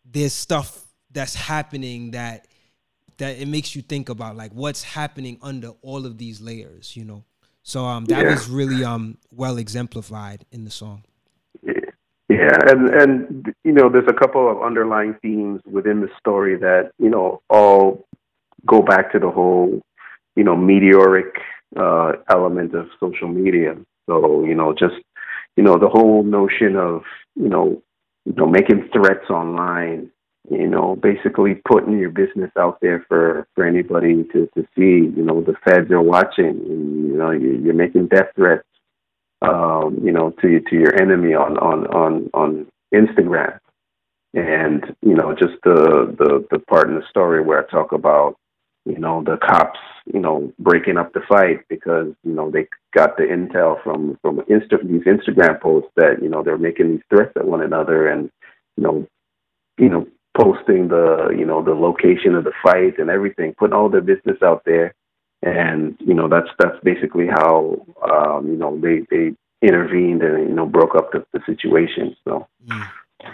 Speaker 1: there's stuff that's happening that that it makes you think about like what's happening under all of these layers, you know. So um that
Speaker 2: Yeah.
Speaker 1: was really um well exemplified in the song.
Speaker 2: Yeah, and and you know, there's a couple of underlying themes within the story that you know all go back to the whole you know meteoric uh, element of social media. So you know, just you know, the whole notion of you know, you know, making threats online. You know, basically putting your business out there for for anybody to to see. You know, the feds are watching. And, you know, you're, making death threats um, you know, to to your enemy on on on on Instagram. and you know just the the the part in the story where I talk about you know the cops you know breaking up the fight because you know they got the intel from from Insta- these Instagram posts that you know they're making these threats at one another and you know you know posting the you know the location of the fight and everything putting all their business out there and you know that's that's basically how um you know they they intervened and you know broke up the, the situation so mm.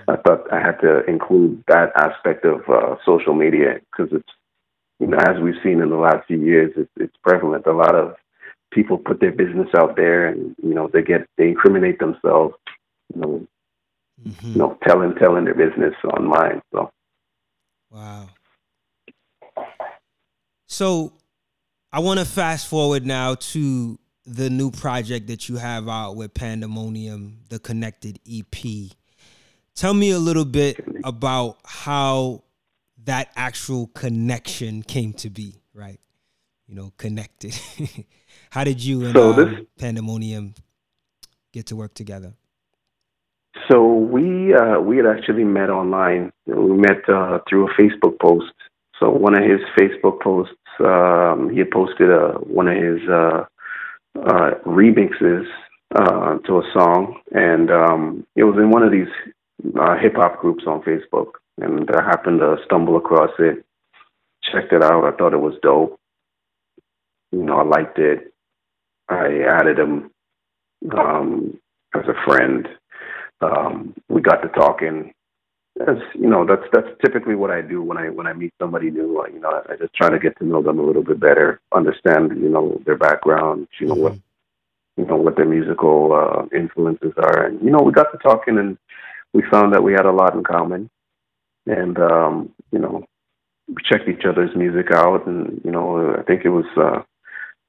Speaker 2: I thought I had to include that aspect of uh, social media because it's, you know, as we've seen in the last few years, it's, it's prevalent. A lot of people put their business out there, and you know, they get they incriminate themselves, you know, mm-hmm. you know, telling telling their business online. So,
Speaker 1: wow. So, I want to fast forward now to the new project that you have out with Pandemonium, the Connected EP. Tell me a little bit about how that actual connection came to be, right? You know, connected. how did you and so um, Pandemonium get to work together?
Speaker 2: So we uh, we had actually met online. We met uh, through a Facebook post. So one of his Facebook posts, um, he had posted a, uh, one of his uh, uh, remixes uh, to a song, and um, it was in one of these uh, hip hop groups on Facebook, and I happened to stumble across it. Checked it out. I thought it was dope. You know, I liked it. I added him um, as a friend. Um, we got to talking. As you know, that's that's typically what I do when I when I meet somebody new. You know, I, I just try to get to know them a little bit better, understand you know their background, you know mm-hmm. what you know what their musical uh, influences are, and you know we got to talking and we found that we had a lot in common, and um, you know, we checked each other's music out, and you know, I think it was uh,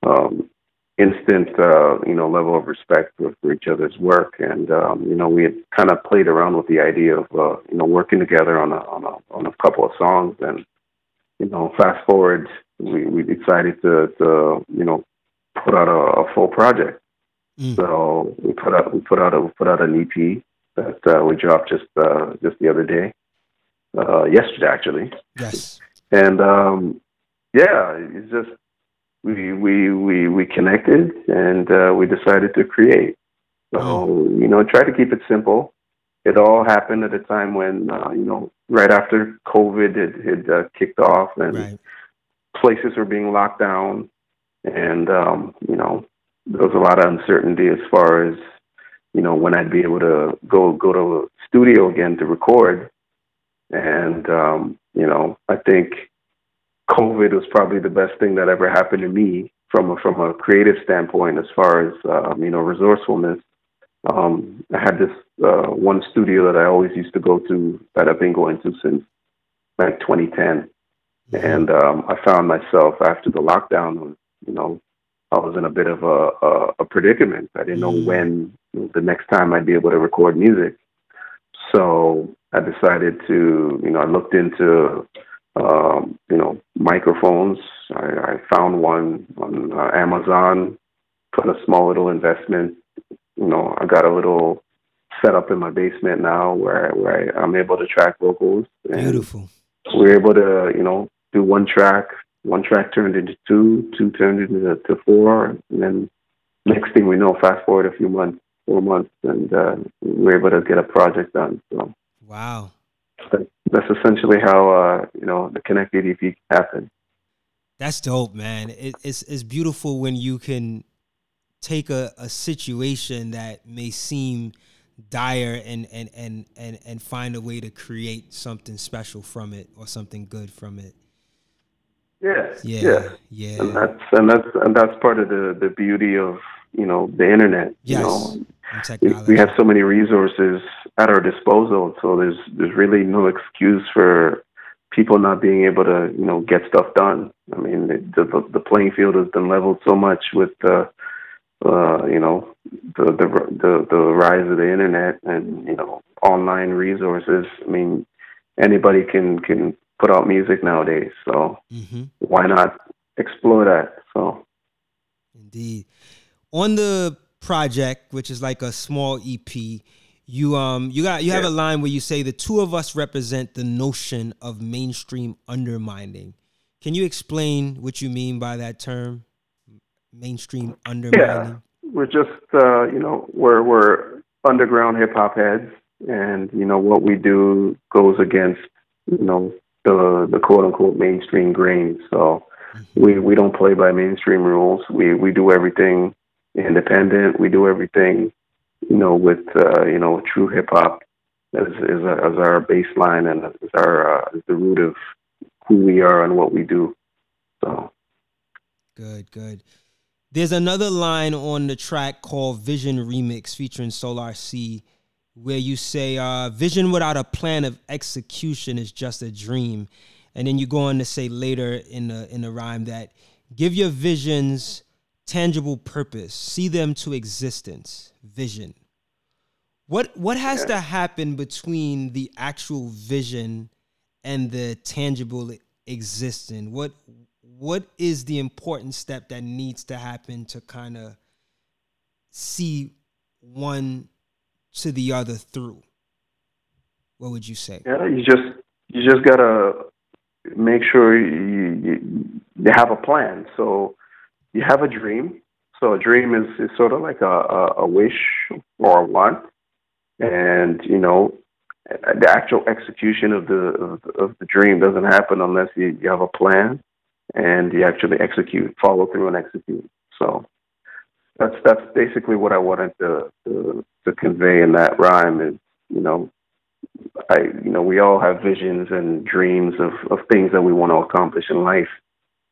Speaker 2: um, instant, uh, you know, level of respect for, for each other's work, and um, you know, we had kind of played around with the idea of uh, you know working together on a on a on a couple of songs, and you know, fast forward, we we decided to to you know put out a, a full project. Mm. So we put out we put out a we put out an EP that uh, we dropped just uh, just the other day, uh, yesterday actually.
Speaker 1: Yes.
Speaker 2: And um, yeah, it's just we we we we connected and uh, we decided to create. So oh. you know, try to keep it simple. It all happened at a time when uh, you know, right after COVID had, had uh, kicked off and right. places were being locked down, and um, you know, there was a lot of uncertainty as far as you know, when I'd be able to go go to a studio again to record. And um, you know, I think COVID was probably the best thing that ever happened to me from a, from a creative standpoint, as far as um, you know, resourcefulness. Um, I had this uh, one studio that I always used to go to that I've been going to since like 2010, mm-hmm. and um, I found myself after the lockdown, you know, I was in a bit of a, a, a predicament. I didn't know mm. when the next time I'd be able to record music. So I decided to, you know, I looked into, um, you know, microphones. I, I found one on uh, Amazon, put a small little investment. You know, I got a little setup in my basement now where where I, I'm able to track vocals.
Speaker 1: Beautiful.
Speaker 2: We're able to, you know, do one track, one track turned into two, two turned into to four, and then next thing we know, fast forward a few months, four months, and uh, we are able to get a project done. So
Speaker 1: wow,
Speaker 2: that's essentially how uh, you know the Connect EP happened.
Speaker 1: That's dope, man. It, it's it's beautiful when you can take a, a situation that may seem dire and, and and and and find a way to create something special from it or something good from it.
Speaker 2: Yeah, yeah, yeah, And that's and that's and that's part of the the beauty of you know the internet.
Speaker 1: Yes.
Speaker 2: You know, we, we have so many resources at our disposal, so there's there's really no excuse for people not being able to you know get stuff done. I mean, the the, the playing field has been leveled so much with the uh, you know the, the the the rise of the internet and you know online resources. I mean, anybody can can put out music nowadays. So mm-hmm. why not explore that? So
Speaker 1: indeed, on the project, which is like a small EP, you um you got you have a line where you say the two of us represent the notion of mainstream undermining. Can you explain what you mean by that term? Mainstream undermining. Yeah,
Speaker 2: we're just uh, you know we're we're underground hip hop heads, and you know what we do goes against you know the the quote unquote mainstream grain. So mm-hmm. we we don't play by mainstream rules. We we do everything independent. We do everything you know, with uh, you know, true hip hop as as, as our baseline and as our uh, as the root of who we are and what we do. So
Speaker 1: good, good. There's another line on the track called Vision Remix featuring Solar C where you say uh, vision without a plan of execution is just a dream. And then you go on to say later in the in the rhyme that give your visions tangible purpose, see them to existence, vision. What what has yeah. to happen between the actual vision and the tangible existence? What what is the important step that needs to happen to kind of see one to the other through? What would you say?
Speaker 2: Yeah, you just you just gotta make sure you, you, you have a plan. So you have a dream. So a dream is, is sort of like a, a, a wish or a want, and you know the actual execution of the of, of the dream doesn't happen unless you, you have a plan and you actually execute, follow through, and execute. So that's that's basically what I wanted to to, to convey in that rhyme. Is you know I you know we all have visions and dreams of of things that we want to accomplish in life,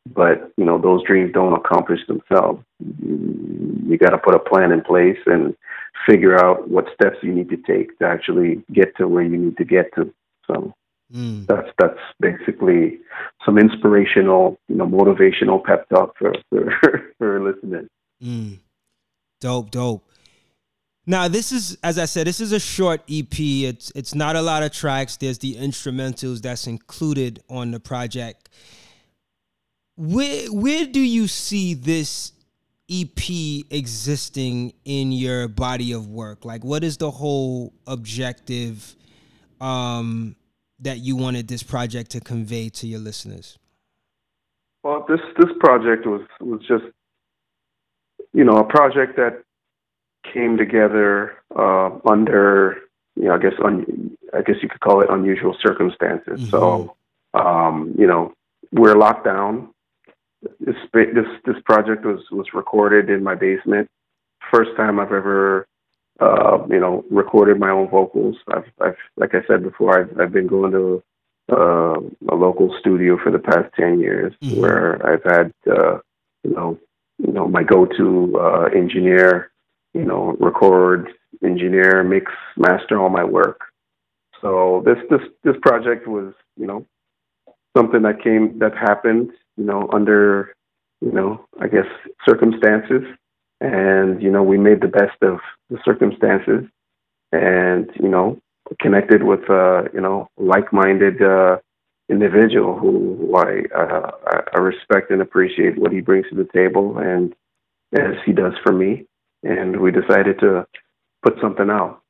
Speaker 2: but you know those dreams don't accomplish themselves. You, got to put a plan in place and figure out what steps you need to take to actually get to where you need to get to. So mm. that's that's basically some inspirational, you know, motivational pep talk for for, for listening.
Speaker 1: Mm. Dope, dope. Now this is, as I said, this is a short EP. It's it's not a lot of tracks. There's the instrumentals that's included on the project. Where where do you see this EP existing in your body of work? Like, what is the whole objective um, that you wanted this project to convey to your listeners?
Speaker 2: Well, this this project was was just you know a project that came together uh, under you know I guess un, I guess you could call it unusual circumstances. Mm-hmm. So um, you know we're locked down this this this project was was recorded in my basement. First time I've ever uh, you know recorded my own vocals. I've I've like I said before, I've I've been going to uh, a local studio for the past ten years, mm-hmm. where I've had uh, you know you know my go-to uh, engineer, you know record engineer, mix, master all my work. So this this this project was you know something that came that happened you know, under, you know, I guess circumstances. And, you know, we made the best of the circumstances and, you know, connected with, uh, you know, like minded uh, individual who, who I, uh, I respect and appreciate what he brings to the table and as he does for me. And we decided to put something out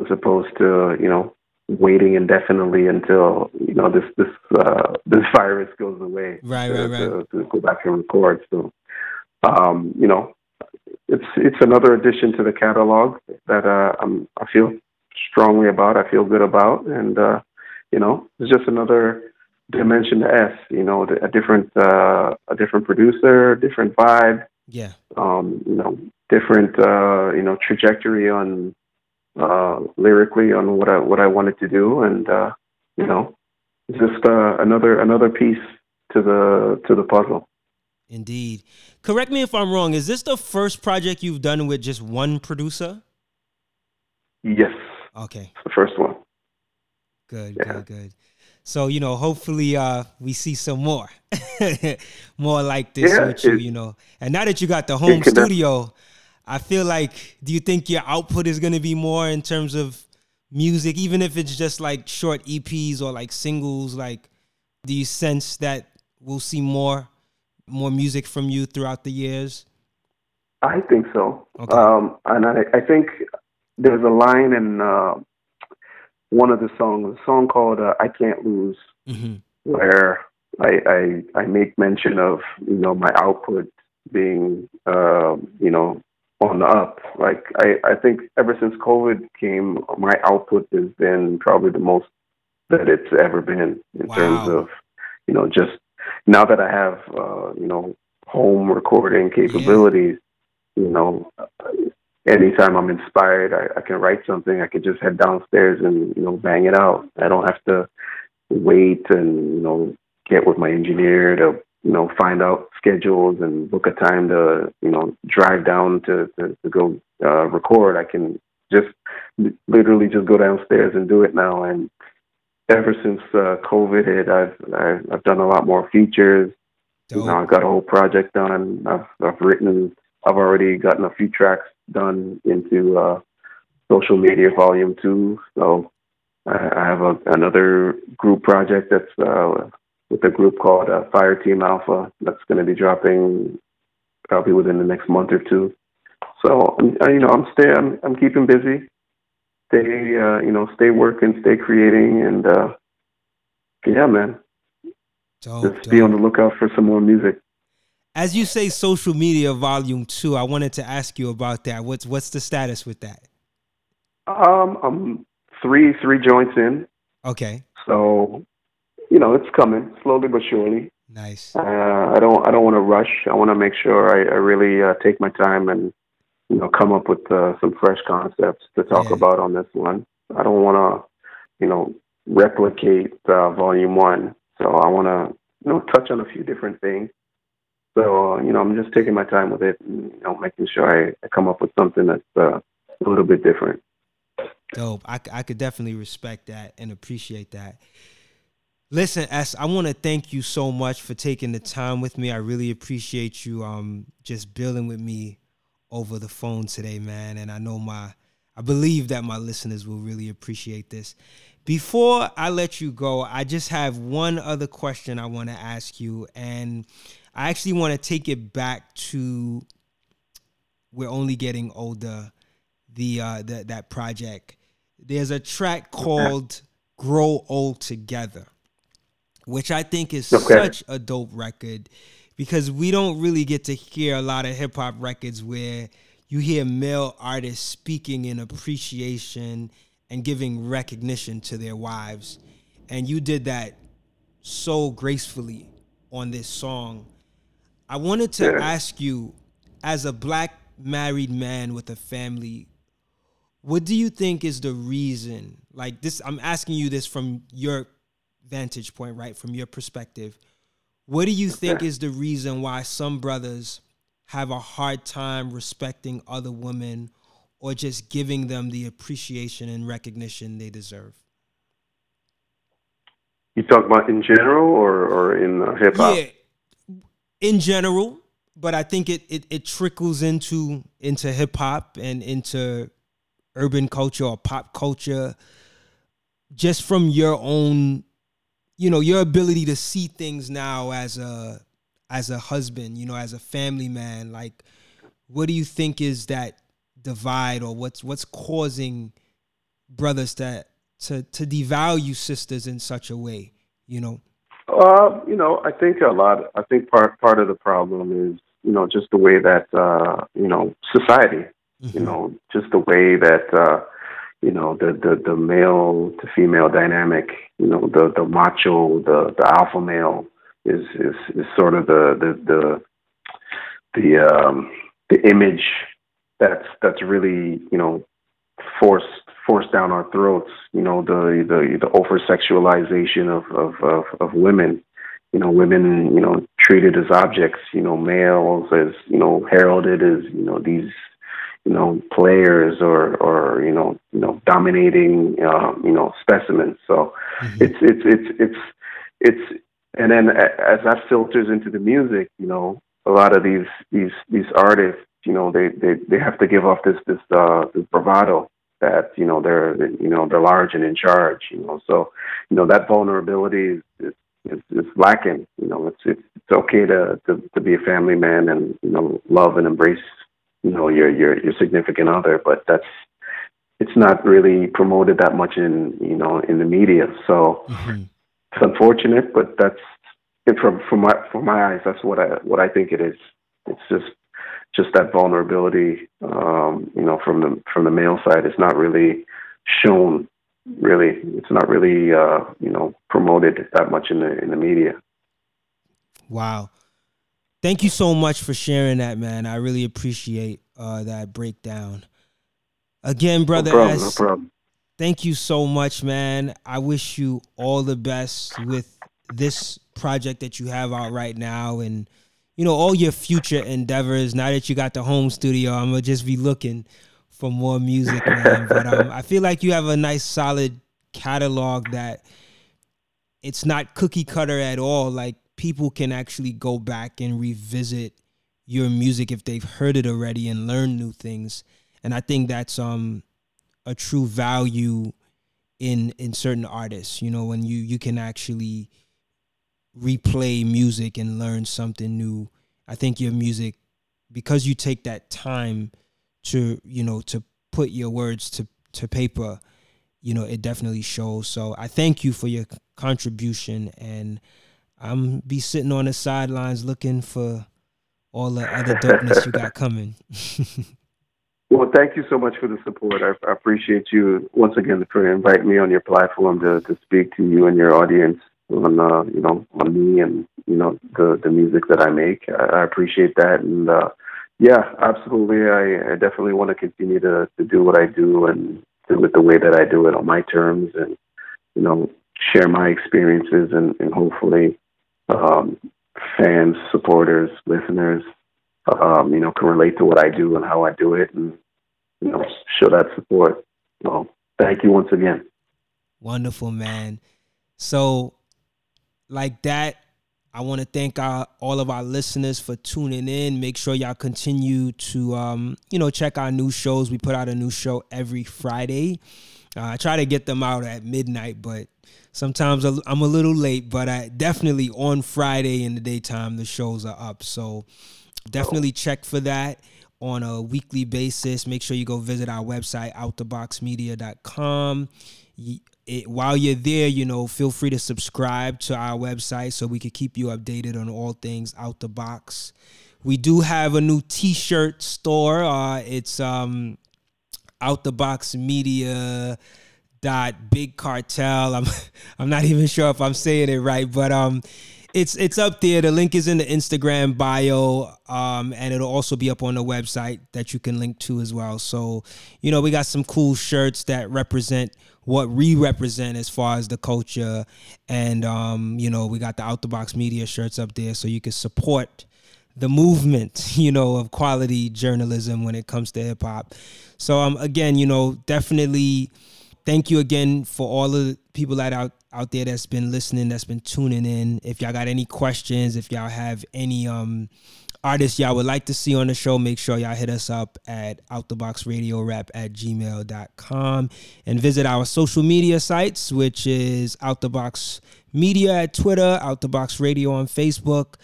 Speaker 2: as opposed to, you know, waiting indefinitely until you know this this uh, this virus goes away.
Speaker 1: Right,
Speaker 2: to,
Speaker 1: right, right.
Speaker 2: To, to, go back and record. So, um, you know, it's it's another addition to the catalog that uh, I'm, I feel strongly about. I feel good about, and uh, you know, it's just another dimension to S. You know, a different uh, a different producer, different vibe.
Speaker 1: Yeah.
Speaker 2: Um, you know, different uh, you know trajectory on uh, lyrically on what I what I wanted to do, and uh, you know, just uh, another another piece to the to the puzzle.
Speaker 1: Indeed. Correct me if I'm wrong. Is this the first project you've done with just one producer?
Speaker 2: Yes.
Speaker 1: Okay.
Speaker 2: It's the first one.
Speaker 1: Good, yeah. good, good. So, you know, hopefully uh we see some more. more like this yeah, with you, it, you know. And now that you got the home studio, I feel like, do you think your output is going to be more in terms of music, even if it's just like short EPs or like singles? Like, do you sense that we'll see more, more music from you throughout the years?
Speaker 2: I think so. Okay. Um, and I, I think there's a line in uh, one of the songs, a song called uh, "I Can't Lose," mm-hmm. where I, I I make mention of you know my output being uh, you know on the up. Like I I think ever since COVID came, my output has been probably the most that it's ever been in wow. terms of you know just now that I have uh, you know home recording capabilities. Yeah. You know, anytime I'm inspired, I, I can write something. I can just head downstairs and you know bang it out. I don't have to wait and you know get with my engineer to you know find out schedules and book a time to you know drive down to to, to go uh, record. I can just literally just go downstairs and do it now. And ever since uh, COVID hit, I've, I've done a lot more features. You know, I got a whole project done. I've I've written. I've already gotten a few tracks done into uh, Social Meteor volume two. So I, I have a, another group project that's uh, with a group called uh, Fire Team Alpha that's going to be dropping probably within the next month or two. So you know, I'm stay, I'm, I'm keeping busy. Stay, uh, you know, stay working, stay creating, and uh, yeah, man. Dope, Just dope. be on the lookout for some more music.
Speaker 1: As you say, Social Meteor volume two. I wanted to ask you about that. What's what's the status with that?
Speaker 2: Um, I'm three three joints in.
Speaker 1: Okay.
Speaker 2: So, you know, it's coming slowly but surely.
Speaker 1: Nice.
Speaker 2: Uh, I don't I don't want to rush. I want to make sure I, I really uh, take my time and you know come up with uh, some fresh concepts to talk yeah. about on this one. I don't want to you know replicate uh, volume one. So I want to you know touch on a few different things so, uh, you know, I'm just taking my time with it and, you know, making sure I, I come up with something that's uh, a little bit different.
Speaker 1: Dope. I, I could definitely respect that and appreciate that. Listen, S, I want to thank you so much for taking the time with me. I really appreciate you um just building with me over the phone today, man. And I know my I believe that my listeners will really appreciate this. Before I let you go, I just have one other question I want to ask you and I actually want to take it back to we're only getting older. The uh, the, that project. There's a track called "Grow Old Together," which I think is okay. such a dope record because we don't really get to hear a lot of hip hop records where you hear male artists speaking in appreciation and giving recognition to their wives. And you did that so gracefully on this song. I wanted to yeah. ask you, as a black married man with a family, what do you think is the reason? Like this, I'm asking you this from your vantage point, right? From your perspective. What do you think is the reason why some brothers have a hard time respecting other women or just giving them the appreciation and recognition they deserve?
Speaker 2: You talk about in general or, or in uh, hip hop? Yeah,
Speaker 1: in general, but I think it it, it trickles into into hip hop and into urban culture or pop culture just from your own you know your ability to see things now as a as a husband you know as a family man like what do you think is that divide or what's what's causing brothers that to to devalue sisters in such a way you know
Speaker 2: uh, you know, I think a lot. I think part part of the problem is you know just the way that uh, you know society. Mm-hmm. You know, just the way that uh, you know the, the the male to female dynamic. You know, the the macho, the the alpha male is is is sort of the the the the um, the image that's that's really you know forced forced down our throats. You know, the the the over sexualization of, of of of women. You know, women, you know, treated as objects. You know, males as you know heralded as you know these you know players or or you know you know dominating um, you know specimens. So mm-hmm. it's it's it's it's it's and then as that filters into the music, you know, a lot of these these these artists, you know, they they they have to give off this this uh this bravado that you know they're you know they're large and in charge you know so you know that vulnerability is is, is lacking you know it's it's it's okay to, to to be a family man and you know love and embrace you know your your your significant other but that's it's not really promoted that much in you know in the media. So mm-hmm. it's unfortunate, but that's it from from my from my eyes. That's what I what I think it is. It's just just that vulnerability, um, you know, from the from the male side is not really shown. Really, it's not really uh, you know promoted that much in the in the media.
Speaker 1: Wow. Thank you so much for sharing that, man. I really appreciate uh, that breakdown. Again, brother
Speaker 2: no problem, S, no problem.
Speaker 1: thank you so much, man. I wish you all the best with this project that you have out right now and you know all your future endeavors. Now that you got the home studio, I'm gonna just be looking for more music, man. but um, I feel like you have a nice, solid catalog that it's not cookie cutter at all. Like people can actually go back and revisit your music if they've heard it already and learn new things. And I think that's um a true value in in certain artists. You know, when you you can actually replay music and learn something new. I think your music because you take that time to, you know, to put your words to to paper, you know, it definitely shows. So I thank you for your contribution and I'm be sitting on the sidelines looking for all the other dopeness you got coming.
Speaker 2: well, thank you so much for the support. I, I, appreciate you once again for inviting me on your platform to, to speak to you and your audience on uh, you know on me and you know the the music that I make. I, I appreciate that, and uh, yeah, absolutely. I, I definitely want to continue to to do what I do and do it the way that I do it on my terms, and you know share my experiences and, and hopefully um, fans, supporters, listeners, um, you know, can relate to what I do and how I do it, and you know, show that support. So, thank you once again.
Speaker 1: Wonderful, man. So, like that, I want to thank our, all of our listeners for tuning in. Make sure y'all continue to, um, you know, check our new shows. We put out a new show every Friday. Uh, I try to get them out at midnight, but Sometimes I'm a little late, but I definitely on Friday in the daytime the shows are up. So definitely check for that on a weekly basis. Make sure you go visit our website outtheboxmedia.com. It, while you're there, you know, feel free to subscribe to our website so we can keep you updated on all things out the box. We do have a new T-shirt store. Uh, it's um, out the box media dot big cartel. I'm I'm not even sure if I'm saying it right, but um it's it's up there. The link is in the Instagram bio, um, and it'll also be up on the website that you can link to as well. So, you know, we got some cool shirts that represent what we represent as far as the culture, and um, you know, we got the out the box media shirts up there, so you can support the movement, you know, of quality journalism when it comes to hip hop. So, um, again, you know, definitely thank you again for all the people that out out there that's been listening, that's been tuning in. If y'all got any questions, if y'all have any um artists y'all would like to see on the show, make sure y'all hit us up at outtheboxradiorap at gmail.com and visit our social media sites, which is Outthebox Media at Twitter, Outthebox Radio on Facebook,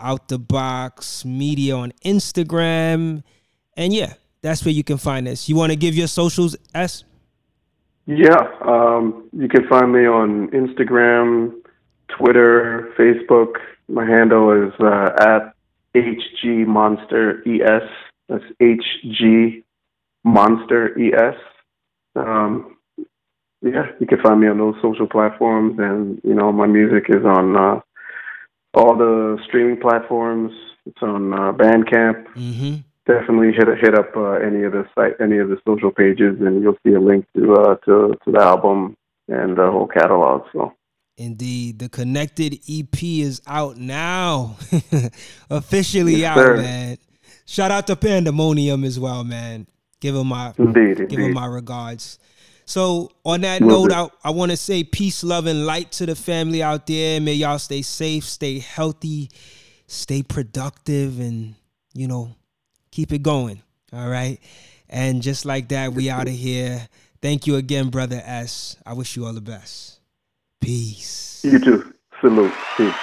Speaker 1: Outthebox Media on Instagram. And yeah, that's where you can find us. You want to give your socials, S?
Speaker 2: Yeah, um, you can find me on Instagram, Twitter, Facebook. My handle is uh, at HG Monster ES. That's HG Monster ES. Um, yeah, you can find me on those social platforms, and you know my music is on uh, all the streaming platforms. It's on uh, Bandcamp. Mm-hmm definitely hit hit up uh, any of the site, any of the social pages, and you'll see a link to uh, to to the album and the whole catalog. So.
Speaker 1: Indeed, the connected EP is out now, officially yes, out, sir. man. Shout out to Pandemonium as well, man. Give him my
Speaker 2: indeed,
Speaker 1: give
Speaker 2: indeed.
Speaker 1: him my regards. So on that note, I, I want to say peace, love, and light to the family out there. May y'all stay safe, stay healthy, stay productive, and you know, keep it going. All right. And just like that, we out of here. Thank you again, brother S. I wish you all the best. Peace.
Speaker 2: You too. Salute. Peace.